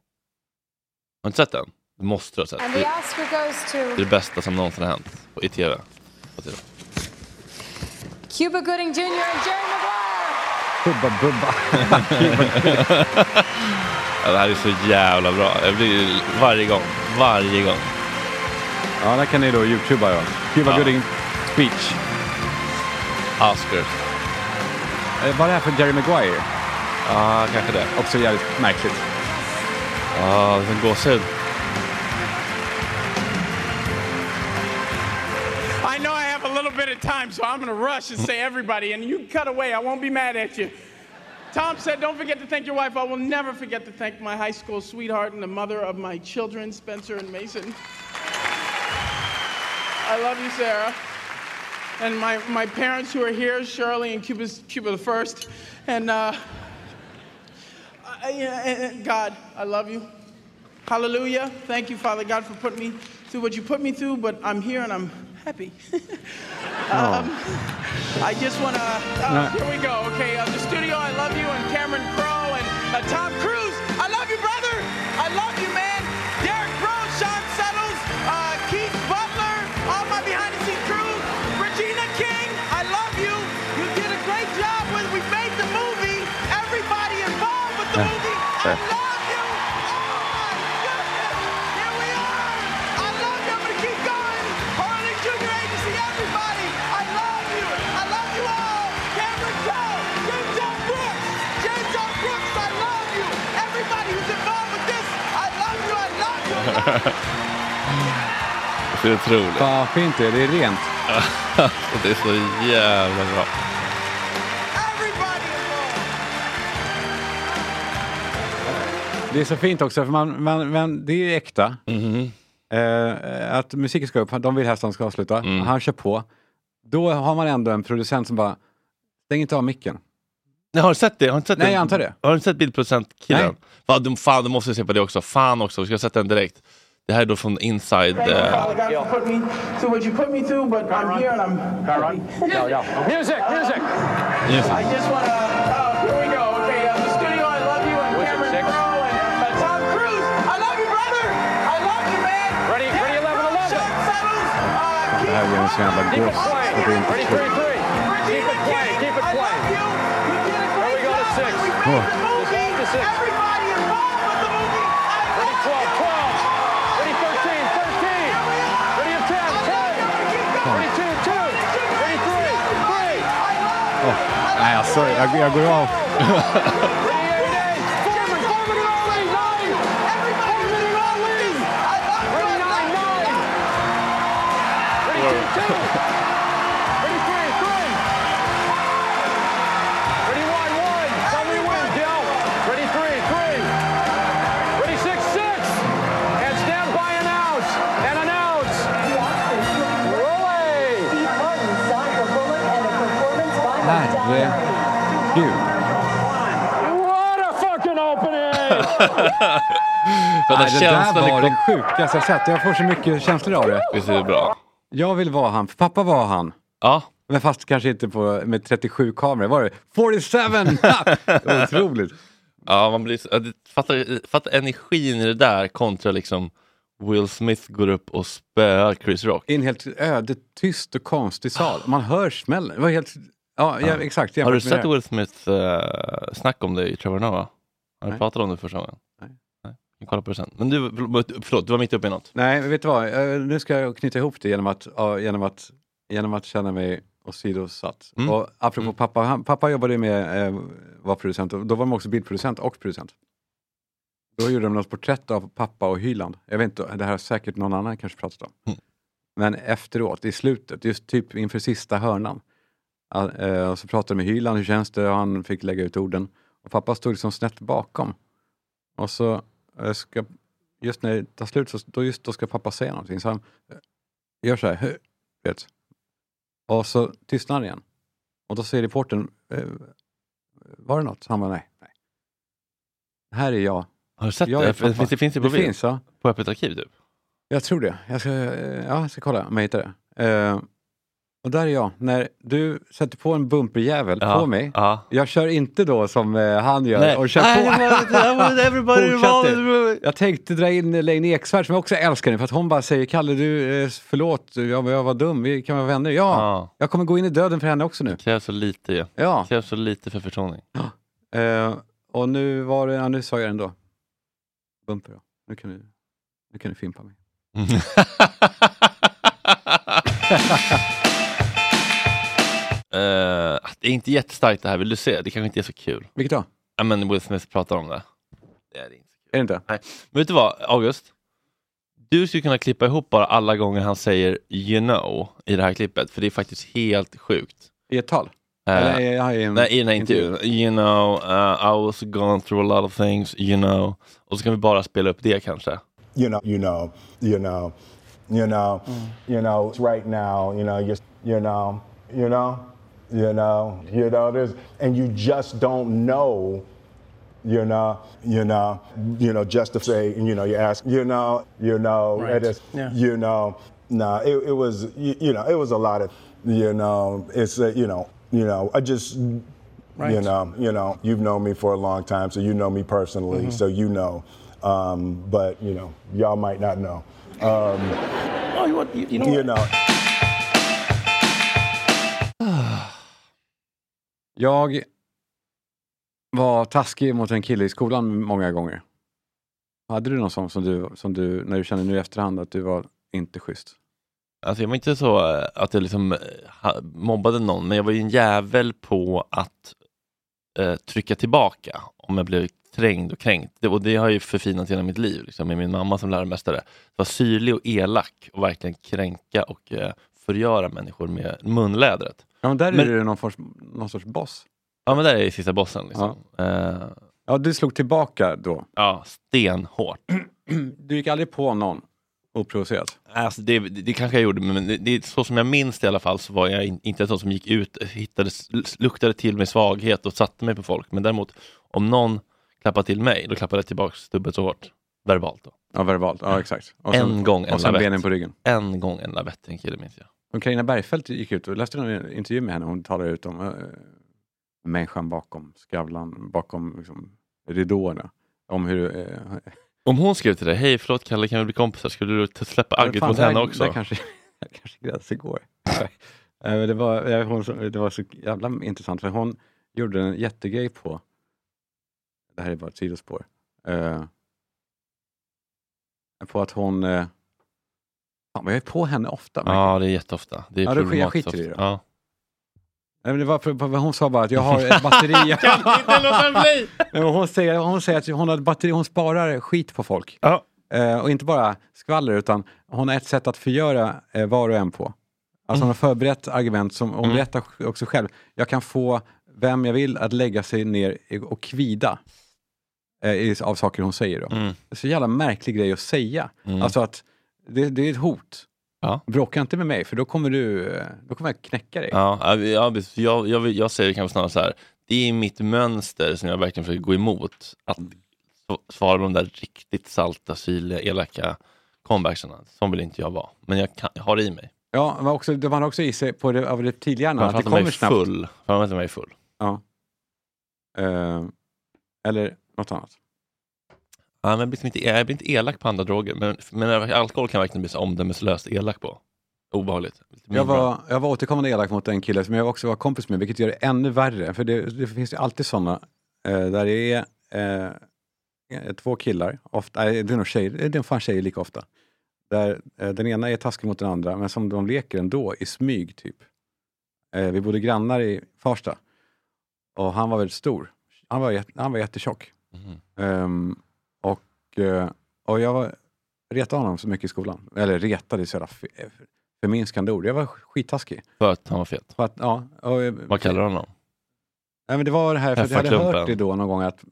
du inte sett den? Du måste ha sett. Det, det är det bästa som någonsin har hänt på, i tv. På TV. Cuba Gooding Jr. and Jerry Maguire. Hubba Bubba. *laughs* Ja, det här är så jävla bra. Jag blir varje gång, varje gång. Ja, där kan ni då youtuba ja. Cuba Ja. Gooding speech. Oscars. Eh, Vad är det här för Jerry Maguire? Ja, kanske det. Också jävligt märkligt. Ja, det är en gåshud. I know I have a little bit of time, so I'm going to rush and say everybody, and you cut away. I won't be mad at you. Tom said, Don't forget to thank your wife. I will never forget to thank my high school sweetheart and the mother of my children, Spencer and Mason. I love you, Sarah. And my, my parents who are here, Shirley and Cuba's, Cuba the First. And uh, I, and- God, I love you. Hallelujah. Thank you, Father God, for putting me through what you put me through, but I'm here and I'm happy. *laughs* um, I just want to. Uh, here we go. Okay, uh, the studio, I love you, and Cameron Crowe and uh, Tom Cruise. I love you, brother. I love you, you. Det är otroligt. Fan vad fint det är. Det är rent. Och *laughs* det är så jävla bra. Det är så fint också, för man, man, man, det är äkta. Mhm. Eh, att musiken ska upp, de vill helst att de ska avsluta. Mm. Han kör på. Då har man ändå en producent som bara, stäng inte av micken. Nej, har du sett det? Har du sett Nej, den? jag antar det. Har du sett bildproducentkillen? Fan, du, fan, du måste se på det också. Fan också, vi ska sätta den direkt. Det här är då från Inside. Thank you, eh, playing. och det är inte Ready, kul. three, three. Keep it playing, keep it I love playing. you. You did a Here we great go to job. six. We Oh. made the movie. to six. Everybody involved with the movie. I Ready, love 12, you. 12. Ready, 13, 13. Ready, 10, 10. Ready, 2, 2. Ready, 3, 3. Nej, alltså jag, jag går av. And announce. Rolling. Herregud. What a fucking opening! Nej, det där i var det sjukaste jag sett. Jag får så mycket känslor av det. Visst är det bra? Jag vill vara han, för pappa var han. Ja, Men fast kanske inte på, med 37 kameror. Var det 47? Ha! *laughs* Otroligt. ja man blir fattar, fattar energin i det där kontra liksom Will Smith går upp och spöar Chris Rock. I en helt öde, tyst och konstig sal. Man hör smällen. Det var helt... Ja, ja exakt. Har du sett. Will Smiths uh, snack om det i Trevor Noah? Har du pratat om det första gången? Nej. Vi kollar på det sen. Men du, förlåt, du var mitt uppe i något. Nej, men vet du vad? Eh, Nu ska jag knyta ihop det genom att, genom att, genom att känna mig åsidosatt. Mm. Och apropå Mm. pappa, han, pappa jobbade ju med, eh, var producent, och då var de också bildproducent och producent. Då gjorde de något porträtt av pappa och Hyland. Jag vet inte, det här har säkert någon annan kanske pratat om. Mm. Men efteråt, i slutet, just typ inför sista hörnan. ja, eh, och så pratade de med Hyland, hur känns det? Och han fick lägga ut orden. Och pappa stod liksom snett bakom. Och så eh, ska, just när det tar slut, så, då, just då ska pappa säga någonting. Så han eh, gör så här, vet. Och så tystnar han igen. Och då säger reportern, eh, var det något? Han bara, nej. nej. Här är jag. Har du sett Jag det? Finns det, finns det på Det finns, ja. På Öppet arkiv typ? Jag tror det. Jag ska, ja, jag ska kolla om jag hittar det. Eh, och där är jag. När du sätter på en bumperjävel Ja, på mig. ja. Jag kör inte då som eh, han gör Nej. och kör Nej, på. everybody. Jag tänkte dra in Lane Eksvärd som jag också älskar nu för att hon bara säger Kalle du, eh, förlåt, jag, jag var dum, vi kan vara vänner. Ja, Ja. jag kommer gå in i döden för henne också nu. Det krävs så lite ju. Ja, Det krävs så lite för försoning. eh, och nu var det, ja, nu sa jag det ändå. Bumper då. Nu kan du, nu kan du fimpa mig. *laughs* *laughs* Eh, det är inte jättestarkt det här, vill du se? Det kanske inte är så kul. Vilket då? Ja men Will Smith pratar om det. Det är det inte. Är det inte? Nej. Men vet du vad, August? Du skulle kunna klippa ihop bara alla gånger han säger you know i det här klippet, för det är faktiskt helt sjukt. I ett tal? Eh, Eller i, en, Nej, i den här intervjun. You know, uh, I was going through a lot of things, you know. Och så kan vi bara spela upp det kanske. you know, you know, you know, you know, you know, it's right now, you know, just, you know, you know, you know, you know, there's, and you just don't know, you know, you know, you know, just to say, you know, you ask, you know, you know, Right. is, Yeah. you know, no, it, it was, you, you know, it was a lot of, you know, it's, uh, you know, you know, I just, right. you know, you know, you've known me for a long time, so you know me personally, so you know. Um, but you know, y'all might not know. Um, Oh, you, you, you know you know, Jag var taskig mot en kille i skolan många gånger. Hade du någon sån som du, som du, när du känner nu i efterhand att du var inte schysst? Alltså jag var inte så eh, att jag liksom eh, mobbade någon, men jag var ju en jävel på att eh, trycka tillbaka om jag blev trängd och kränkt. Det, och det har ju förfinat hela mitt liv, liksom, med min mamma som läromästare. Var syrlig och elak och verkligen kränka och eh, förgöra människor med munlädret. Ja, men där Men- är du någon, sorts, någon sorts boss. Ja men där är sista bossen. Liksom. Eh, Ja, du slog tillbaka då. ja, stenhårt. Du gick aldrig på någon oprovocerat. Alltså det, det, det kanske jag gjorde, men det, det, så som jag minns det i alla fall så var jag in, inte en sån som gick ut, hittade, luktade till med svaghet och satte mig på folk. Men däremot om någon klappade till mig, då klappade jag tillbaka dubbelt så hårt. Verbalt då. Ja, verbalt. Ja, exakt. Och en sen- gång en och sen lavett. benen på ryggen. En gång en lavett, en kille minns jag. Och Carina Bergfeldt gick ut och läste en intervju med henne. Hon talade ut om uh, människan bakom Skavlan, bakom liksom, ridåerna. Om hur... eh, Om hon skrev till dig, hej förlåt Kalle kan vi bli kompisar? Skulle du släppa agget mot henne också? Där kanske, *laughs* kanske gränsen går. Eh, men det, var, hon, det var så jävla intressant för hon gjorde en jättegrej på, det här är bara ett sidospår, på att hon, fan, vad jag är på henne ofta. Ja, det är jätteofta. Det är Ja, då jag skiter i det. Ja. Nej, men det var för, för, hon sa bara att jag har ett batteri. *laughs* Kan inte låta bli! Nej, men hon, säger, hon säger att hon har batteri, hon sparar skit på folk. Eh, och inte bara skvaller utan hon har ett sätt att förgöra eh, var och en på. Alltså hon har förberett argument som hon Mm. berättar också själv. Jag kan få vem jag vill att lägga sig ner och kvida eh, i- av saker hon säger. Då. Mm. Det är så jävla märklig grej att säga. Mm. Alltså att det, det är ett hot. Ja. Bråka inte med mig för då kommer du, då kommer jag knäcka dig. Ja, jag, jag, vill- jag säger kanske snarare så här, det är mitt mönster som jag verkligen försöker gå emot. Att svara på de där riktigt salta, syrliga, elaka comebacksarna. Som vill inte jag vara. Men jag, kan, jag har det i mig. Ja, men också, det var också i sig på det, av reptilhjärnan att det jag kommer är snabbt. full. Framförallt om jag är full. Ja. Eh, eller något annat. Ja, men liksom inte, jag blir inte elak på andra droger, men, men alkohol kan jag verkligen bli så omdömeslöst elak på. Obehagligt. Jag var, jag var återkommande elak mot en kille som jag också var kompis med, vilket gör det ännu värre. För det, det finns ju alltid sådana eh, där det är eh, två killar, ofta, nej, det är nog tjejer, det är fan tjejer lika ofta. Där eh, den ena är taskig mot den andra, men som de leker ändå i smyg typ. Eh, vi bodde grannar i Farsta. Och han var väldigt stor. Han var, han var jättetjock. Mhm. Ehm, och, eh, och jag var, retade honom så mycket i skolan. Eller retade är så jävla förminskande ord. Jag var skittaskig. För att han var fet. För att, ja, och, eh, Vad kallar du honom? Nej, men det var det här, för jag hade hört det då någon gång att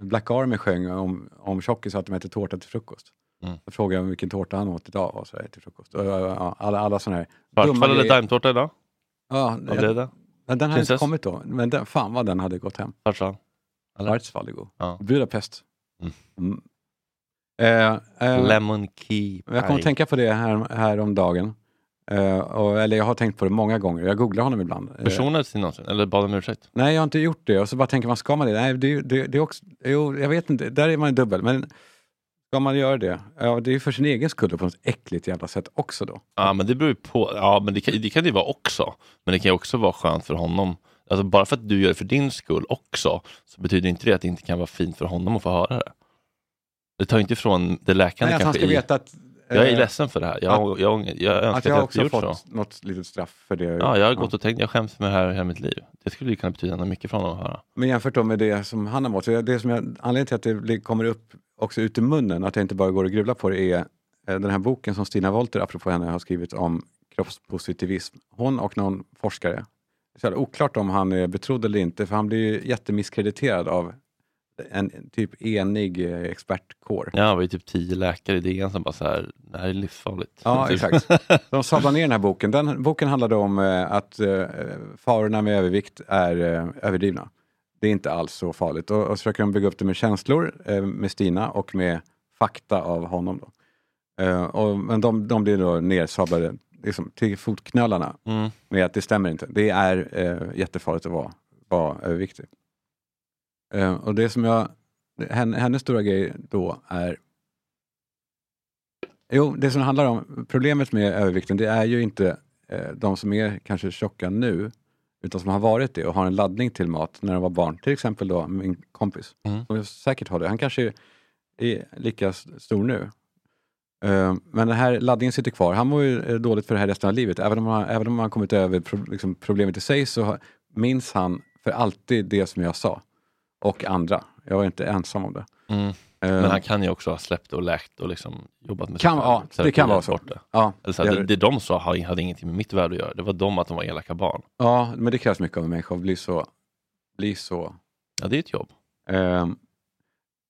Black Army sjöng om, om tjockisar att de äter tårta till frukost. Mm. Då frågade jag vilken tårta han åt idag och så här, till frukost. Och, ja, alla, alla sådana här Svartfall eller daimtårta idag? Ja, Vad blev det? Den hade inte kommit då. Men den, fan vad den hade gått hem. Svartfall? Schwarzwald är god. Ja. Budapest. Mm. Eh, eh, Lemon key Jag kommer att pie. tänka på det här, här om dagen. Eh, och, eller jag har tänkt på det många gånger. Jag googlar honom ibland. Eh, Personades till någonsin? Eller bad om ursäkt? Nej, jag har inte gjort det. Och så bara tänker man, ska man det? Nej, det, det, det är också, jo, jag vet inte, där är man dubbel. Men ska man göra det? Ja, det är ju för sin egen skull på något äckligt jävla sätt också då. Ja, men det beror ju på. Ja, men det kan, det kan det vara också. Men det kan ju också vara skönt för honom. Alltså bara för att du gör det för din skull också, så betyder inte det att det inte kan vara fint för honom att få höra det. Det tar inte ifrån det läkande Nej, att han kanske ska i. veta att... Jag är eh, ledsen för det här. Jag, jag, jag, jag önskar att att jag jag också gjort fått så. något litet straff för det. Ja, jag har gått och tänkt, jag skäms med det här hela mitt liv. Det skulle ju kunna betyda mycket för honom att höra. Men jämfört då med det som han har mått, så det som jag, anledningen till att det kommer upp också ut i munnen, att jag inte bara går och grubblar på det, är eh, den här boken som Stina Wolter, apropå henne, har skrivit om kroppspositivism. Hon och någon forskare. Det är så jävla oklart om han är betrodd eller inte, för han blir ju jättemisskrediterad av en typ enig eh, expertkår. Ja, det var ju typ tio läkare i DN som bara så här, det här är livsfarligt. Ja, Typ. exakt. *laughs* De sablar ner den här boken. Den boken handlade om eh, att eh, farorna med övervikt är överdrivna. Det är inte alls så farligt. Och, och så försöker de bygga upp det med känslor med Stina och med fakta av honom. Då. Och, men de, de blir då nersablade liksom, till fotknölarna Mm. med att det stämmer inte. Det är eh, jättefarligt att vara, vara överviktig. Eh, och det som jag, henne, hennes stora grej då är Jo, det som handlar om problemet med övervikten det är ju inte eh, de som är kanske tjocka nu utan som har varit det och har en laddning till mat när de var barn. Till exempel då min kompis Mm. som säkert har det. Han kanske är lika stor nu. Eh, men den här laddningen sitter kvar. Han mår ju eh, dåligt för det här resten av livet. Även om han, även om han kommit över pro, liksom, problemet i sig så har- minns han för alltid det som jag sa. Och andra. Jag var inte ensam om det. Mm. Eh, Men han kan ju också ha släppt och läkt och liksom jobbat med Kan- ja, det kan vara så. Det. Ja, Eller så det det, det. de sa hade hade ingenting med mitt värde att göra. Det var de att de var elaka barn. Ja, men det krävs mycket av en människa att bli så... Bli så Ja, det är ett jobb. Ehm,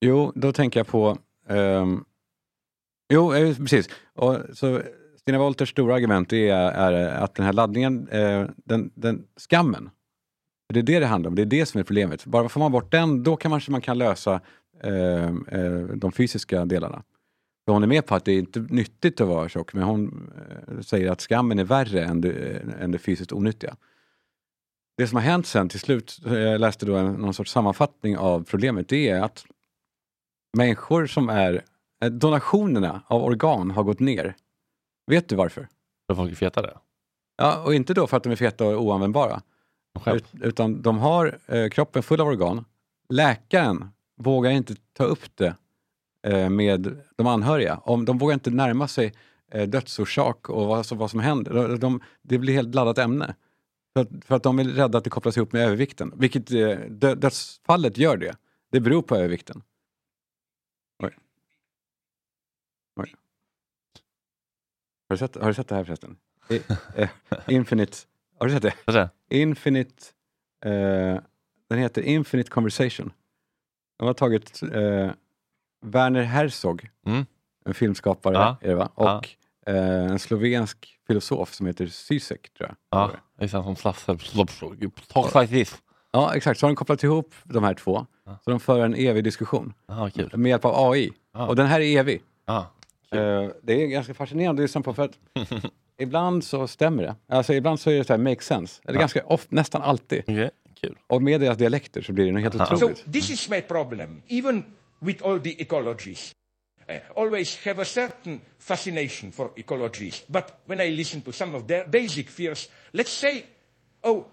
jo, då tänker jag på... ehm, jo, eh, precis. Och, så Stina Wolters stora argument är, är att den här laddningen, eh, den, den, skammen, det är det det handlar om. Det är det som är problemet. Bara får man bort den, då kan man, kan lösa eh, eh, de fysiska delarna. För hon är med på att det är inte nyttigt att vara tjock, men hon eh, säger att skammen är värre än det, än det fysiskt onyttiga. Det som har hänt sen till slut, jag läste då en, någon sorts sammanfattning av problemet, det är att människor som är, eh, donationerna av organ har gått ner. Vet du varför? För folk är fetare? Ja, och inte då för att de är feta och oanvändbara. Ut, utan de har eh, kroppen full av organ. Läkaren vågar inte ta upp det eh, med de anhöriga. Om, de vågar inte närma sig eh, dödsorsak och vad, som- vad som händer. De, de, det blir helt laddat ämne. För att, för att de är rädda att det kopplas ihop med övervikten. Vilket eh, dö, dödsfallet gör det. Det beror på övervikten. Oj. Oj. Har, du sett, har du sett det här förresten? I, eh, *laughs* Infinite... Har du sett det? Vad Infinite... Eh, den heter Infinite Conversation. De har tagit eh, Werner Herzog, en filmskapare, Ja. är det va? och eh, en slovensk filosof som heter Zizek, tror jag. Ja, det som slafsar. Talk like this. Ja, exakt. Så har de kopplat ihop de här två. Så de för en evig diskussion. Aha, kul. Med hjälp av AI. Och den här är evig. Eh, det är ganska fascinerande att lyssna på för att *laughs* ibland så stämmer det. Alltså ibland så är det så här, make sense. Eller Ja. ganska ofta, nästan alltid. kul. Och med deras dialekter så blir det något helt So otroligt. this is my problem, even with all the ecologies. I always have a certain fascination for ecologies, but when I listen to some of their basic fears, let's say, oh,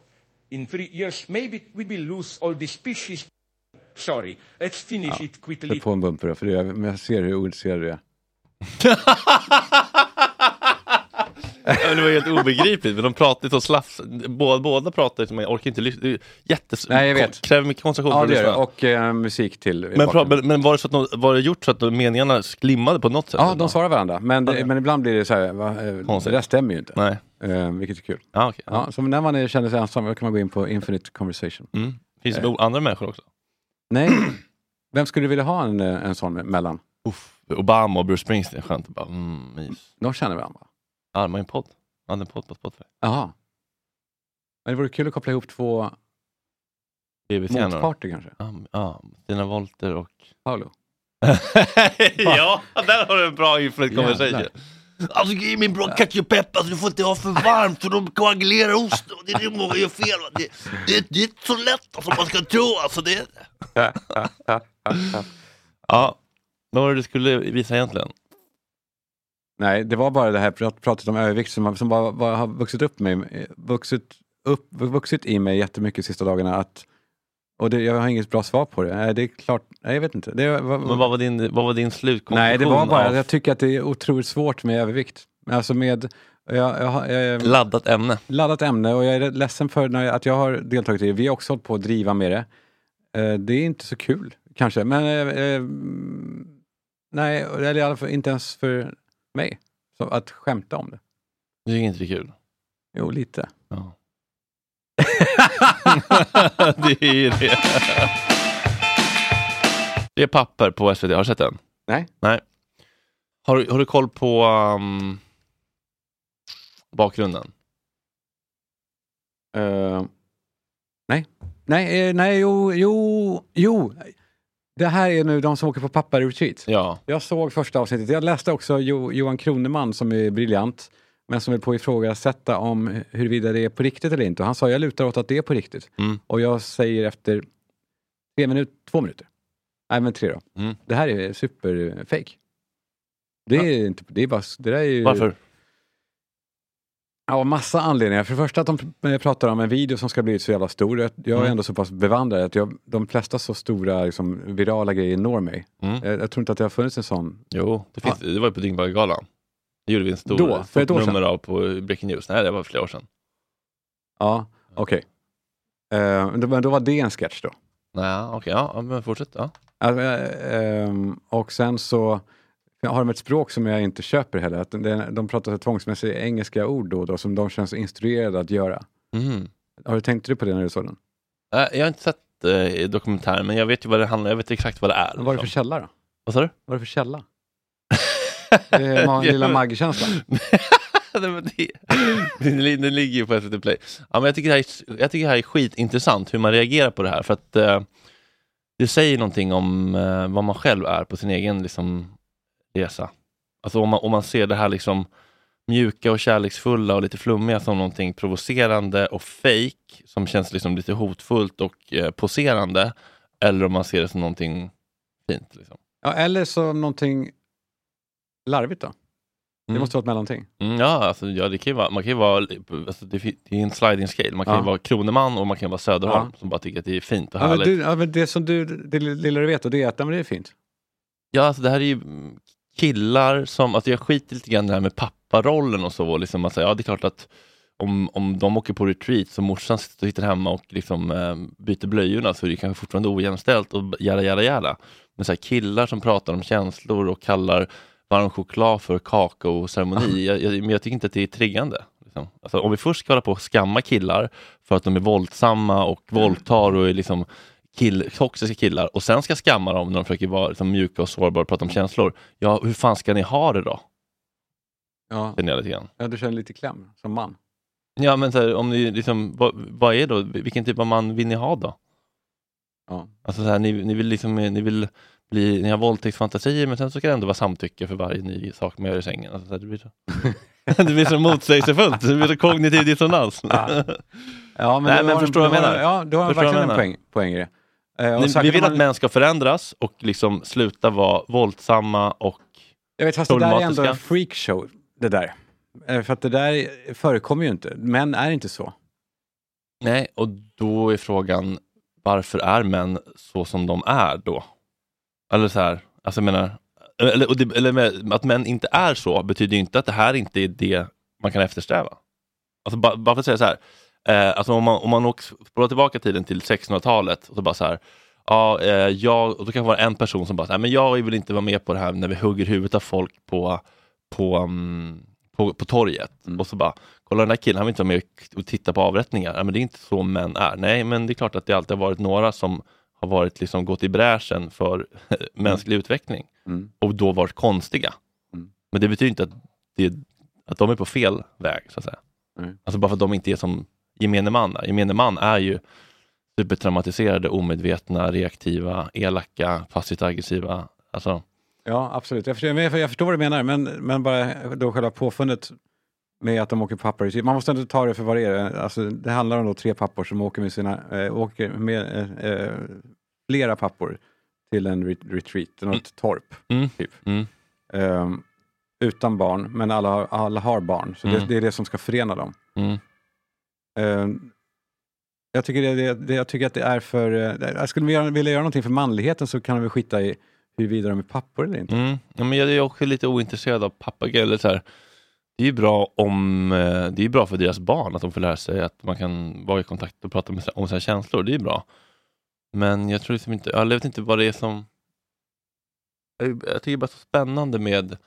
in three years maybe we will lose all the species. Sorry, let's finish it quickly. Sätt på en bumper då, för det, men jag ser hur ointresserad du är. *laughs* *laughs* Ja, det var helt obegripligt, men de pratar så slafs. Båda, båda pratar som jag orkar inte lyssna. Jättes... Nej, jag vet. Kräver mycket koncentration Ja, för att lyssna. Och eh, musik till. Men, pra, men, men var, det så att de, var det gjort så att de meningarna glimmade på något sätt? Ja, de svarar varandra. Men, det, men ibland blir det så här, va, eh, det där stämmer ju inte. Nej. Eh, vilket är kul. Ja, okej. Ja, så när man känner sig ensam då kan man gå in på Infinite Conversation. Mm. Finns det Eh, andra människor också? Nej. Vem skulle du vilja ha en, eh, en sån mellan? Uff, Obama och Bruce Springsteen, skönt. Bara, mm. De känner varandra? Ja, de har en podd. Ja, en podd på Spotify. Jaha. Men det vore kul att koppla ihop två motparter kanske. Ja, ja, Stina Wolter och... Paolo. *laughs* ja, där har du en bra influent conversation. Alltså ge mig en bra ketchup alltså, du får inte ha för varmt för de koagulerar osten det är det många gör fel. Det, det, det är inte så lätt som man ska tro. Alltså, det... ja, vad var det du skulle visa egentligen? Nej, det var bara det här prat- pratet om övervikt som, som bara, bara har vuxit upp, mig, vuxit, upp, vuxit i mig jättemycket de sista dagarna. Att, och det, jag har inget bra svar på det. Nej, det är klart, nej, jag vet inte. Det, var, Men vad var din, vad var din slutkonklusion? nej, det var bara av jag tycker att det är otroligt svårt med övervikt. Alltså med jag, jag, jag, laddat ämne. Laddat ämne och jag är ledsen för när, att jag har deltagit i det. Vi har också hållit på att driva med det. Eh, det är inte så kul kanske, men eh, eh, nej, eller i alla fall inte ens för mig. Så att skämta om det. Inte det är kul? Jo, lite. Ja. *laughs* det är det. Det är papper på SVT, har du sett den? Nej. Nej. Har, du- har du koll på um, bakgrunden? Eh, nej, nej, eh, nej, jo, jo, jo. Det här är nu de som åker på pappa-retreat. Ja. Jag såg första avsnittet. Jag läste också jo, Johan Kroneman som är briljant, men som är på att ifrågasätta om huruvida det är på riktigt eller inte. Och han sa, jag lutar åt att det är på riktigt. Mm. Och jag säger efter tre minuter, två minuter, nej men tre då. Mm. Det här är superfake. Det är inte, det är bara, det där är ju... Varför? Ja, massa anledningar. För det första att de pr- pratar om en video som ska bli så jävla stor. Jag jag är Mm. ändå så pass bevandrad att jag, de flesta så stora liksom, virala grejer når mig. Mm. Jag, jag tror inte att det har funnits en sån. Jo, det, finns, det var ju på Dyngbaggegalan. Det gjorde vi en stor, Då? För ett år nummer av på Breaking News. Nej, det var flera år sedan. Ja, okej. Eh, då- men då var det en sketch då. Nej, okej, ja, ja, men fortsätt. Ja. Eh, ehm, och sen så har de ett språk som jag inte köper heller. Att de, de pratar så tvångsmässigt engelska ord då, och då som de känns instruerade att göra. Mhm. Har du tänkt på det när du såg den? Nej, Jag har inte sett eh, dokumentären, men jag vet ju vad det handlar Jag vet exakt vad det är. Vad var det för liksom. källa då? Vad sa du? Vad är det för källa? *laughs* Det är lilla *laughs* det, den, den ligger ju på SVT Play. Ja, men jag, tycker det här är, jag tycker det här är skitintressant hur man reagerar på det här. För att eh, det säger någonting om eh, vad man själv är på sin egen liksom, resa. Alltså om man, om man ser det här liksom mjuka och kärleksfulla och lite flummiga som någonting provocerande och fake som känns liksom lite hotfullt och eh, poserande. Eller om man ser det som någonting fint. Liksom. Ja, eller som någonting larvigt då. Det Mm. måste vara ett mellanting. Mm, ja, alltså, ja, det kan ju vara, man kan ju vara, alltså, det, är en sliding scale. Man kan Ja. ju vara Kroneman och man kan vara Söderholm som bara tycker att det är fint och Ja, men, härligt. du, ja, men det som du, det lilla du vet, och det är att ja, men det är fint. Ja, alltså det här är ju mm, killar som, alltså jag skiter lite grann i det här med papparollen och så. Liksom säga, ja, det är klart att om, om de åker på retreat så morsan sitter hemma och liksom, eh, byter blöjorna så är det kanske fortfarande ojämställt och jada jada jada. Men så här, killar som pratar om känslor och kallar varm choklad för kakaoceremoni, *laughs* jag, jag, men jag tycker inte att det är triggande. Liksom. Alltså, om vi först ska hålla på och skamma killar för att de är våldsamma och våldtar och är liksom kill, toxiska killar och sen ska skamma dem när de försöker vara liksom, mjuka och sårbara och prata om känslor. Ja, hur fan ska ni ha det då? Ja. Jag. Ja, du känner lite kläm som man. Ja, men så här, om ni liksom, vad, vad är då, vilken typ av man vill ni ha då? Ja. Alltså så här, ni, ni vill liksom, ni vill bli, ni har våldtäktsfantasier men sen så ska det ändå vara samtycke för varje ny sak man gör i sängen. Alltså, så här, det, blir så, *laughs* det blir så motsägelsefullt, det blir så kognitiv dissonans. Ja. Ja, Nej, men förstår vad du jag har- menar? Ja, du har Förstår vad jag verkligen en poäng, poäng i det. Eh, Ni, vi vill när att man- män ska förändras och liksom sluta vara våldsamma och Jag vet, fast det där är ändå en freakshow, det där. Eh, För att det där förekommer ju inte. Män är inte så. Nej, och då är frågan varför är män så som de är då? Eller så här, alltså jag menar, eller, och det, eller att män inte är så betyder ju inte att det här inte är det man kan eftersträva. Alltså bara, bara för att säga så här, eh, alltså om man, om man spolar tillbaka tiden till 1600-talet och så bara så här, ja, eh, jag, och då kan det vara en person som bara, så här, men jag vill inte vara med på det här när vi hugger huvudet av folk på, på, mm, på, på torget. Och så bara, kolla den här killen, han vill inte vara med och titta på avrättningar. Ja, men det är inte så män är. Nej, men det är klart att det alltid har varit några som har varit liksom gått i bräschen för *laughs* mänsklig utveckling Mm. och då varit konstiga. Men det betyder inte att, det, att de är på fel väg, så att säga. Mm. Alltså bara för att de inte är som gemene man är. Gemene man är ju supertraumatiserade, omedvetna, reaktiva, elaka, passivt aggressiva. Alltså, Ja, absolut. Jag förstår, jag, förstår vad du menar, men, men bara då själva påfundet med att de åker pappor. Man måste ändå ta det för vad det är. Alltså, det handlar om då tre pappor som åker med sina, äh, åker med äh, flera pappor till en re retreat, något torp. Mm. Typ. Mm. Ehm, utan barn, men alla, har- alla har barn. Så Mm. det, det är det som ska förena dem. Ehm, jag, tycker det, det, jag tycker att det är för... eh, Jag skulle göra, vilja göra någonting för manligheten så kan vi skita i huruvida de är pappor eller inte. Mm. Ja, men jag är också lite ointresserad av pappagrejor. så här. Det är ju bra om eh, det är bra för deras barn att de får lära sig att man kan vara i kontakt och prata med, om sina känslor. Det är bra. Men jag tror liksom inte, jag vet inte vad det är som... Jag, jag tycker bara det är så spännande med,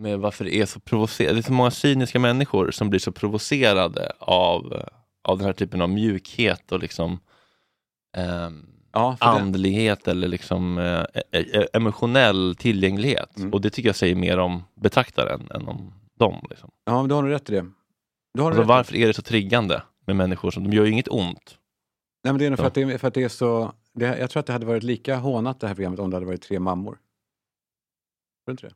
med varför det är så provocerande. Det är så många cyniska människor som blir så provocerade av, eh, av den här typen av mjukhet och liksom ehm, Ja, för det- andlighet eller liksom eh, eh, emotionell tillgänglighet. Mm. Och det tycker jag säger mer om betraktaren än om dem. Liksom. Ja, men du har nog rätt i det. Du har Alltså, rätt varför är det så triggande med människor som, de gör ju inget ont. Nej, men det är nog för Ja. att det, är- för att det är så... Det, jag tror att det hade varit lika hånat det här programmet om det hade varit tre mammor. Tror du inte det?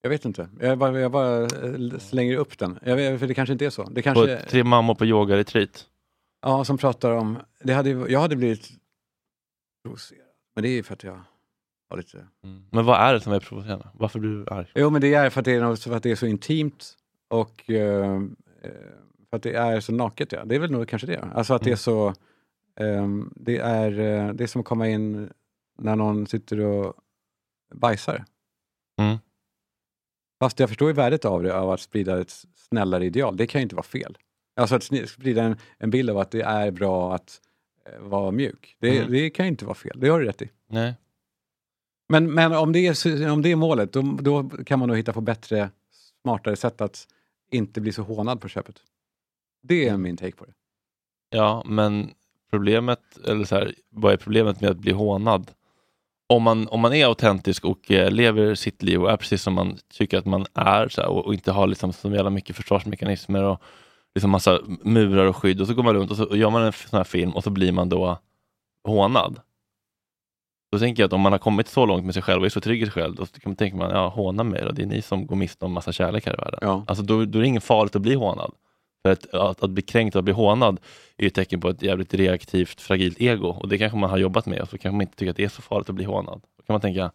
Jag vet inte. Jag bara, jag bara eh, slänger upp den. Jag vet, för det kanske inte är så. Det kanske, På tre mammor på yoga-retreat. Ja, som pratar om... Det hade, jag hade blivit provocerad. Men det är ju för att jag har lite... Men vad är det som är provocerande? Varför blir du arg? Jo, men det är för att det är, något, för att det är så intimt och eh, eh, för att det är så naket. Ja. Det är väl nog kanske det. Alltså att det är så... ehm, det, är, eh, det är som att komma in när någon sitter och bajsar. Mm. Fast jag förstår ju värdet av det, av att sprida ett snällare ideal. Det kan ju inte vara fel. Alltså att sprida en, en bild av att det är bra att eh, vara mjuk. Det, Mm. det kan ju inte vara fel. Det har du rätt i. Nej. Men, men om, det är, om det är målet, då, då kan man nog hitta på bättre, smartare sätt att inte bli så hånad på köpet. Det är min take på det. Ja, men problemet, eller så här, vad är problemet med att bli hånad? Om man, om man är autentisk och eh, lever sitt liv och är precis som man tycker att man är så här, och, och inte har liksom så jävla mycket försvarsmekanismer och liksom massa murar och skydd och så går man runt och så och gör man en sån här film och så blir man då hånad. Då tänker jag att om man har kommit så långt med sig själv och är så trygg i sig själv, då kan man tänka man, ja håna mig då, det är ni som går miste om massa kärlek här i världen. Alltså då, då är det ingen farligt att bli hånad. För att, att, att bli kränkt och bli hånad är ju ett tecken på ett jävligt reaktivt, fragilt ego och det kanske man har jobbat med och så kanske man inte tycker att det är så farligt att bli hånad. Då kan man tänka,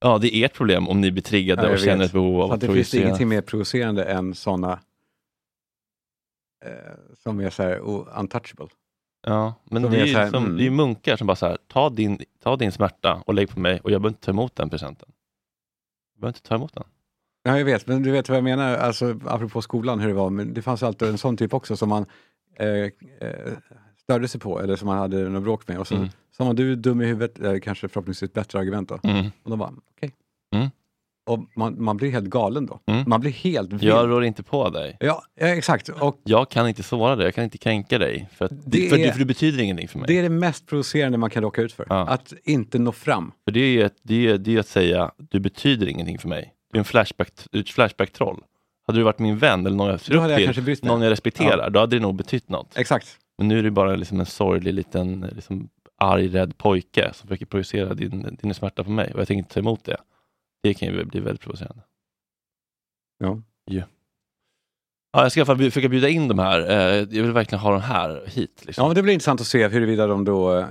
ja det är ert problem om ni blir triggade Ja, och känner vet. ett behov av att att det finns ingenting mer provocerande än sådana eh, som är så här untouchable. Ja, men Som det är, ju här, som, mm. det är munkar som bara så här, ta din, ta din smärta och lägg på mig och jag behöver inte ta emot den presenten. Jag behöver inte ta emot den. Ja, jag vet, men du vet vad jag menar, alltså, apropå skolan hur det var, men det fanns alltid en sån typ också som man eh, eh, störde sig på eller som man hade något bråk med och så Mm. sa man du är dum i huvudet, eller kanske förhoppningsvis bättre argument då. Mm. Och de bara okej. Mm. Och man, man blir helt galen då. Mm. Man blir helt vild. Jag rår inte på dig. Ja, exakt. Och Jag kan inte såra dig, jag kan inte kränka dig. För, att, Det för, är- du, för du betyder ingenting för mig. det är det mest provocerande man kan råka ut för. Ja. Att inte nå fram. För det är ju ett, det är, det är att säga, du betyder ingenting för mig. Du är en flashback, du ett flashback-troll. Hade du varit min vän eller någon jag ser upp jag till, någon jag respekterar, Ja. då hade det nog betytt något. Exakt. Men nu är det bara liksom en sorglig liten liksom, arg, rädd pojke som försöker projicera din, din smärta på mig och jag tänker inte ta emot det. Det kan ju bli väldigt provocerande. Ja. Ja. Ja, jag ska i alla fall försöka bjuda in de här. Eh, Jag vill verkligen ha de här hit. Liksom. Ja, men det blir intressant att se huruvida de då eh,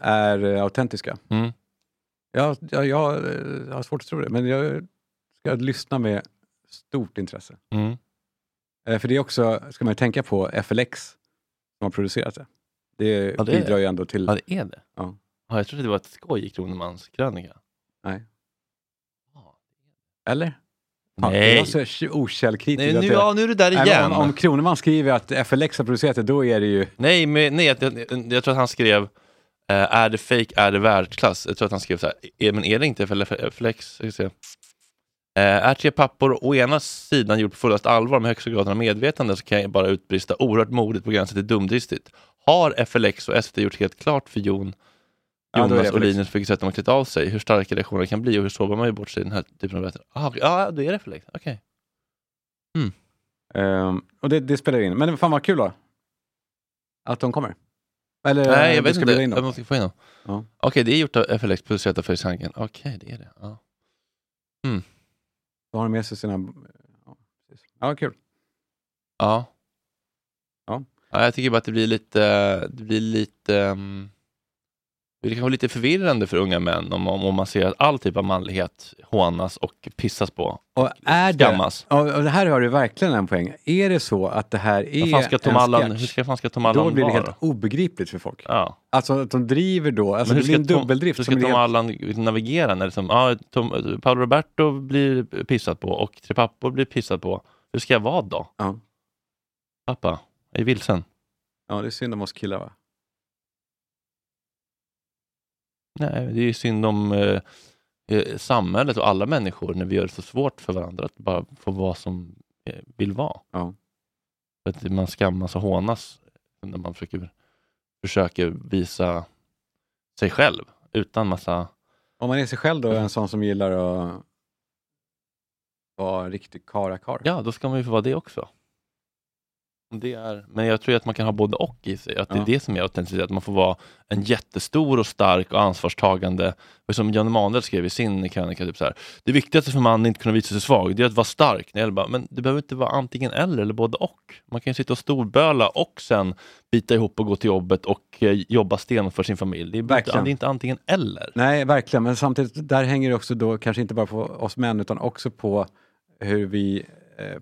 är autentiska. Mm. Jag, jag, jag eh, har svårt att tro det, men jag ska lyssna med stort intresse. Mm. Eh, för det är också, ska man tänka på, FLX som har producerat det. Det, Ja, det är bidrar ju ändå till... Ja, det är det. Ja. Ja, jag trodde det var ett skoj i Kronemans krönika. Nej. Eller? Nej. Det var så sh- okällkritiskt. Nej, nu- det- ja, nu är du där igen. Om, om Kroneman skriver att FLX har producerat det, då är det ju... Nej, men, nej jag, jag, jag tror att han skrev eh, Är det fake, är det världsklass? Jag tror att han skrev så här, är, men är det inte för flex? Ska se. Eh, är tre pappor å ena sidan gjort på fullast allvar med högsta graden av medvetande så kan jag bara utbrista oerhört modigt på gränsen till dumdristigt. Har FLX och SD gjort helt klart för Jon, Ja, Jonas och FLX. Linus på vilket sätt de har klätt av sig, hur starka reaktionerna kan bli och hur sårbar man är bort sig i den här typen av möten? Ah, ja, då är det FLX. Okej. Ehm, och det, det spelar in. Men fan vad kul då. Att de kommer. Eller Nej, jag vet inte. Jag måste få in dem. Ja. Okej, det är gjort av FLX, producerat av Facehanken. Okej, det är det. Ja. Mm. Då har de med sig sina... Ja, precis. ja kul. Ja. Ja. ja. Jag tycker bara att det blir lite, det blir lite, um, det kan vara lite förvirrande för unga män om, om, man ser att all typ av manlighet hånas och pissas på. Och är det, Skammas. och, och det här har du verkligen en poäng. Är det så att det här är fan ska Tom en Allan, sketch, hur ska fan ska Tom Allan då blir det vara? helt obegripligt för folk. Ja. Alltså att de driver då, alltså det blir en dubbeldrift. hur ska Tom helt- Allan navigera när det som, ja, Tom, Paolo Roberto blir pissat på och Tre pappor blir pissat på. Hur ska jag vara då? Ja. Pappa, jag är vilsen. Ja, det är synd om oss killar va? Nej, det är ju synd om eh, eh, samhället och alla människor när vi gör det så svårt för varandra att bara få vara som eh, vill vara. Ja. Att man skammas och hånas när man försöker, försöker visa sig själv utan massa... Om man är sig själv då, är en sån som gillar att vara riktig karakar. Ja, då ska man ju få vara det också. Det är, men jag tror att man kan ha både och i sig. Att det är det som är autenticitet. Att man får vara en jättestor och stark och ansvarstagande. Och som Jan Emanuel skrev i sin krönika, typ så här, det viktigaste för mannen inte kunna visa sig svag, det är att vara stark. Nej, eller bara, men det behöver inte vara antingen eller, eller både och. Man kan ju sitta och storböla och sen bita ihop och gå till jobbet och eh, jobba sten för sin familj. Det är, inte, Verkligen. det är inte antingen eller. Nej, verkligen. Men samtidigt, där hänger det också då kanske inte bara på oss män utan också på hur vi,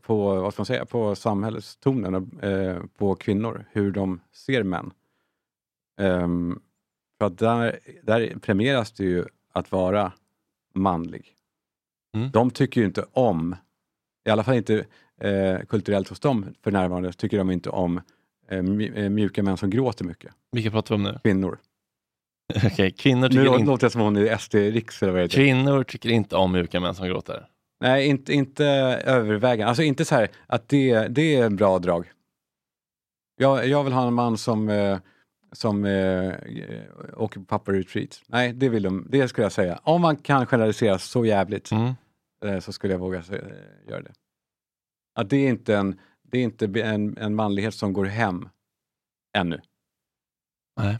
på, vad ska man säga, på samhällstonen och eh, på kvinnor, hur de ser män. Ehm, för att där, där premieras det ju att vara manlig. Mm. De tycker ju inte om, i alla fall inte eh, kulturellt hos dem för närvarande, tycker de inte om eh, eh, mjuka män som gråter mycket. Vilka pratar vi om nu? Kvinnor. *laughs* Okej, kvinnor Nu tycker, lå- inte, låter jag som hon i SD-riks eller vad det kvinnor tycker inte om mjuka män som gråter. Nej, inte, inte övervägande. Alltså inte så här att det, det är en bra drag. Jag, jag vill ha en man som, eh, som eh, eh, åker på pappa-retreat. Nej, det vill de. Det skulle jag säga. Om man kan generalisera så jävligt Mm. eh, så skulle jag våga göra det. Att det är inte en det är inte en, en manlighet som går hem ännu. Nej.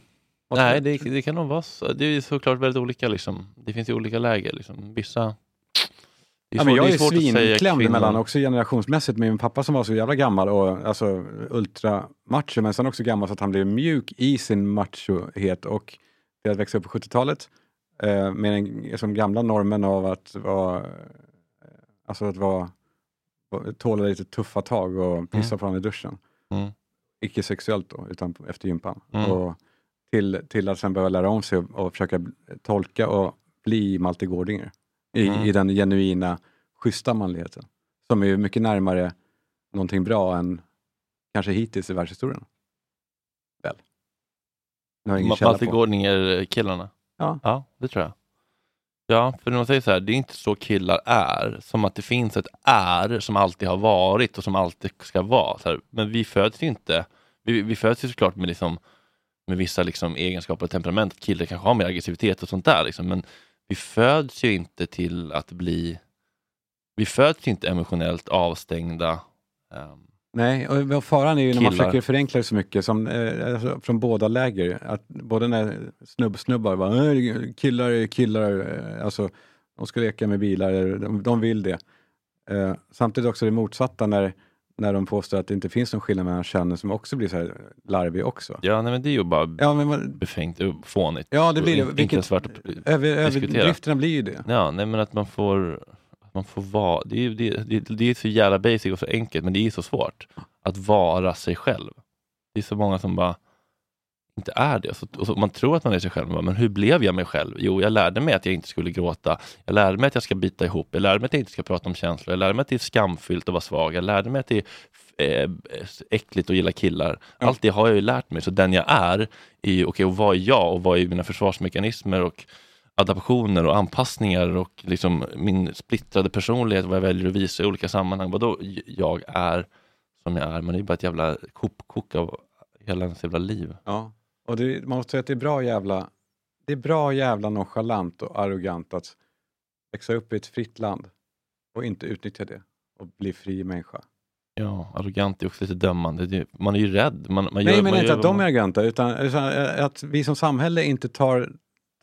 Nej, det, det kan nog vara så. Det är såklart väldigt olika. Liksom. Det finns ju olika läger. Liksom. Vissa... Det Ja, men jag är, svårt svinklämd emellan också generationsmässigt med min pappa som var så jävla gammal och alltså ultra macho men sen också gammal så att han blev mjuk i sin machohet och det att växa upp på 70-talet eh, med den som gamla normen av att vara eh, alltså att vara tåla lite tuffa tag och pissa Mm. på varandra i duschen. Mm. Icke sexuellt då, utan efter gympan. Mm. Och till, till att sen behöva lära om sig och, och försöka tolka och bli Malte Gårdinger i, Mm. i den genuina, schyssta manligheten. Som är mycket närmare någonting bra än kanske hittills i världshistorien. Väl? Malte. Gårdinger-killarna? Ja. ja, det tror jag. Ja, för när man säger så här, det är inte så killar är, som att det finns ett är som alltid har varit och som alltid ska vara. Så här, men vi föds ju inte, vi, vi föds ju såklart med, liksom, med vissa liksom, egenskaper och temperament, att killar kanske har mer aggressivitet och sånt där, liksom, men vi föds ju inte till att bli, vi föds ju inte emotionellt avstängda. ehm, Nej, och faran är ju när man försöker förenkla det så mycket som, eh, alltså, från båda läger. Att både när snubb-snubbar bara, "Nej, killar är killar, eh, alltså de ska leka med bilar, de, de vill det. Eh, samtidigt också det motsatta när, när de påstår att det inte finns någon skillnad mellan könen som också blir så här larvig också. Ja, nej, men det är ju bara Ja, men man, befängt och fånigt. Ja, det blir det. Vilket- svart att över- överdrifterna blir ju det. Ja, nej men att man får, att man får vara, det är, det, det, det är så jävla basic och så enkelt, men det är så svårt. Att vara sig själv. Det är så många som bara inte är det. Så, och så, man tror att man är sig själv, men, hur blev jag mig själv? Jo, jag lärde mig att jag inte skulle gråta. Jag lärde mig att jag ska bita ihop. Jag lärde mig att jag inte ska prata om känslor. Jag lärde mig att det är skamfyllt att vara svag. Jag lärde mig att det är eh, äckligt att gilla killar. Allt det har jag ju lärt mig. Så den jag är, är ju, okej, och vad är jag och vad är mina försvarsmekanismer och adaptioner och anpassningar och liksom min splittrade personlighet, vad jag väljer att visa i olika sammanhang. Vadå jag är som jag är? Men det är bara ett jävla hopkok av hela ens jävla liv. Ja, och det, man måste säga att det är bra jävla, det är bra jävla nonchalant och arrogant att växa upp i ett fritt land och inte utnyttja det och bli fri människa. Ja, arrogant är också lite dömande. Det- Man är ju rädd. Man, man Nej, gör, menar inte gör att de är arroganta, utan, utan eh, att vi som samhälle inte tar,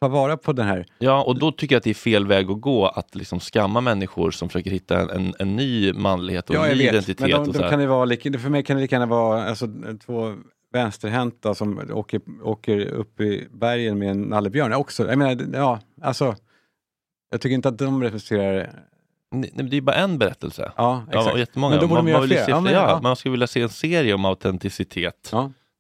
tar vara på den här Ja, och då tycker jag att det är fel väg att gå, att liksom skamma människor som försöker hitta en, en, en ny manlighet och Ja, en ny vet. identitet. Men de, och så de kan det vara för mig kan det lika gärna vara alltså, två vänsterhänta som åker, åker upp i bergen med en nallebjörn också. Jag menar, ja, alltså. Jag tycker inte att de representerar... Nej, det är bara en berättelse. Ja, exakt. och jättemånga. Men då borde man, man vill se, Ja, men- ja, ja. Man skulle vilja se en serie om autenticitet.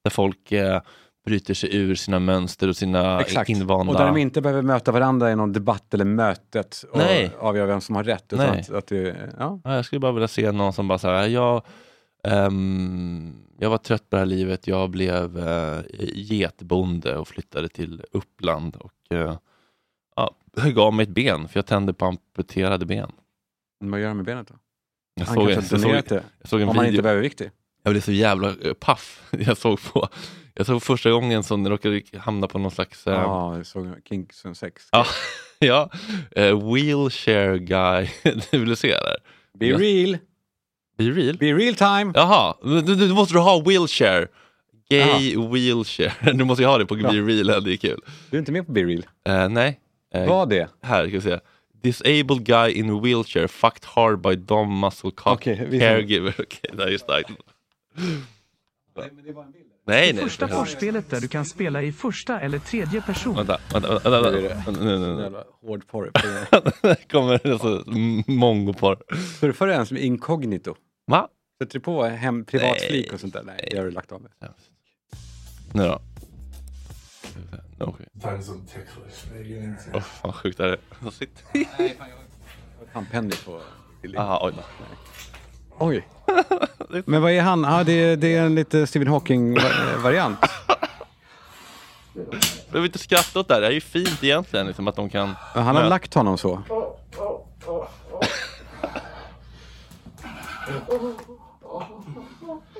Där folk eh, bryter sig ur sina mönster och sina Exakt. invanda... Och där de inte behöver möta varandra i någon debatt eller mötet och Nej. avgöra vem som har rätt. Utan Nej. att, att det, ja. Ja, jag skulle bara vilja se någon som bara säger jag, ehm, jag var trött på det här livet, jag blev uh, getbonde och flyttade till Uppland och uh, ja, högg av mig ett ben för jag tände på amputerade ben. Men vad gör de med benet då? Jag Han såg, kanske jag, har donerat det, jag såg en om video. man inte är överviktig. Jag blev så jävla eh, paff. *laughs* Jag såg på jag såg första gången som det råkade hamna på någon slags... Ja, jag såg Kingston 6. Ja, *laughs* ja. Eh, wheelchair guy. *laughs* du vill se det? Be real. Be real? Be real time. Jaha, du måste du ha wheelchair. Gay wheelchair. *laughs* Du måste ju ha det på Ja. Be real, det är kul. Du är inte med på Be real? Eh, nej. Eh, Vad det? Här, ska vi se. Disabled guy in wheelchair fucked hard by Dom Muscle Cock vi- caregiver. *laughs* Okej, det här är starkt. Nej, nej. Första korspelet där du kan spela i första eller tredje person. Vänta, vänta, vänta. vänta, Nu. Nu, nu, nu. Jävla hård porr. *laughs* Det kommer alltså mongoporr. Surfar du ens med inkognito? Va? Sätter du på hem, privat Nej. flik och sånt där? Nej, det har du lagt av med. Nu då? Internet. Åh, fan sjukt är det? Vad sitt- Han Penny på... Aha, oj. Oj. *laughs* Men vad är han? Ja, det, är, det är en lite Stephen Hawking-variant. Behöver inte skratta åt det här. Det här är ju fint egentligen, liksom, att de kan... Han har lagt honom så.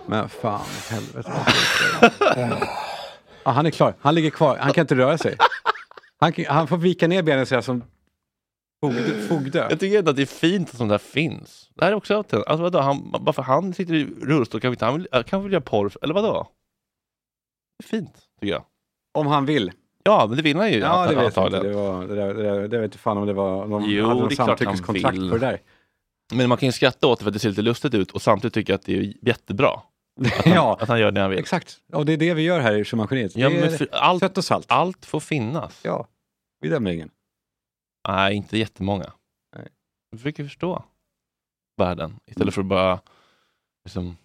Men fan i helvete. Ja, han är klar. Han ligger kvar. Han kan inte röra sig. Han, kan- han får vika ner benen så här som... Fogde? fogde. Jag tycker ändå att det är fint att sånt där finns. Det här är också autentiskt. Alltså vadå, han, bara för han sitter i rullstol kanske inte han vill, kan väl göra porr, eller vadå? Det är fint, tycker jag. Om han vill. Ja, men det vill han ju Ja, det vet jag inte. Det, var, det, där, det, där, det vet inte fan om det var någon Jo, hade någon samtyckeskontrakt vill. på det där. Men man kan ju skratta åt det för att det ser lite lustigt ut och samtidigt tycka att det är jättebra. Att han, *laughs* Ja. att han gör det han vill. Exakt. Och det är det vi gör här i Schumann-geniet. Ja, allt, sött och salt. allt får finnas. Ja, vi dömer ingen. Nej, inte jättemånga. Nej. Vi försöker förstå världen istället för att bara liksom,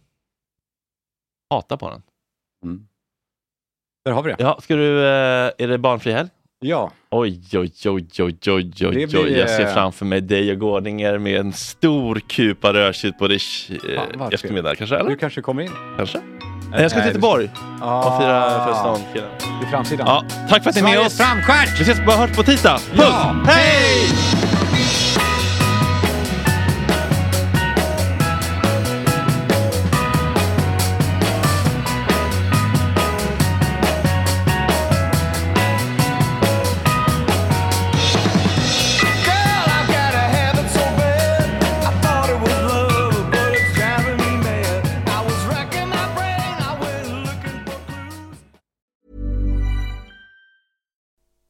hata på den. Mm. Där har vi det. Ja, ska du, eh, är det barnfri helg? Ja. Oj, oj, oj, oj, oj, oj, blir, oj. Jag ser eh, framför mig dig och Gårdinger med en stor kupa rödtjut på dig eh, eftermiddag, kanske? Eller? Du kanske kommer in? Kanske? Nej, jag ska till Göteborg Ah. och fira födelsedagen. I framsidan. Ja, tack för att ni är med Sveriges oss. framstjärt! Vi ses bara hörs på tisdag. Puss! Ja. Hej!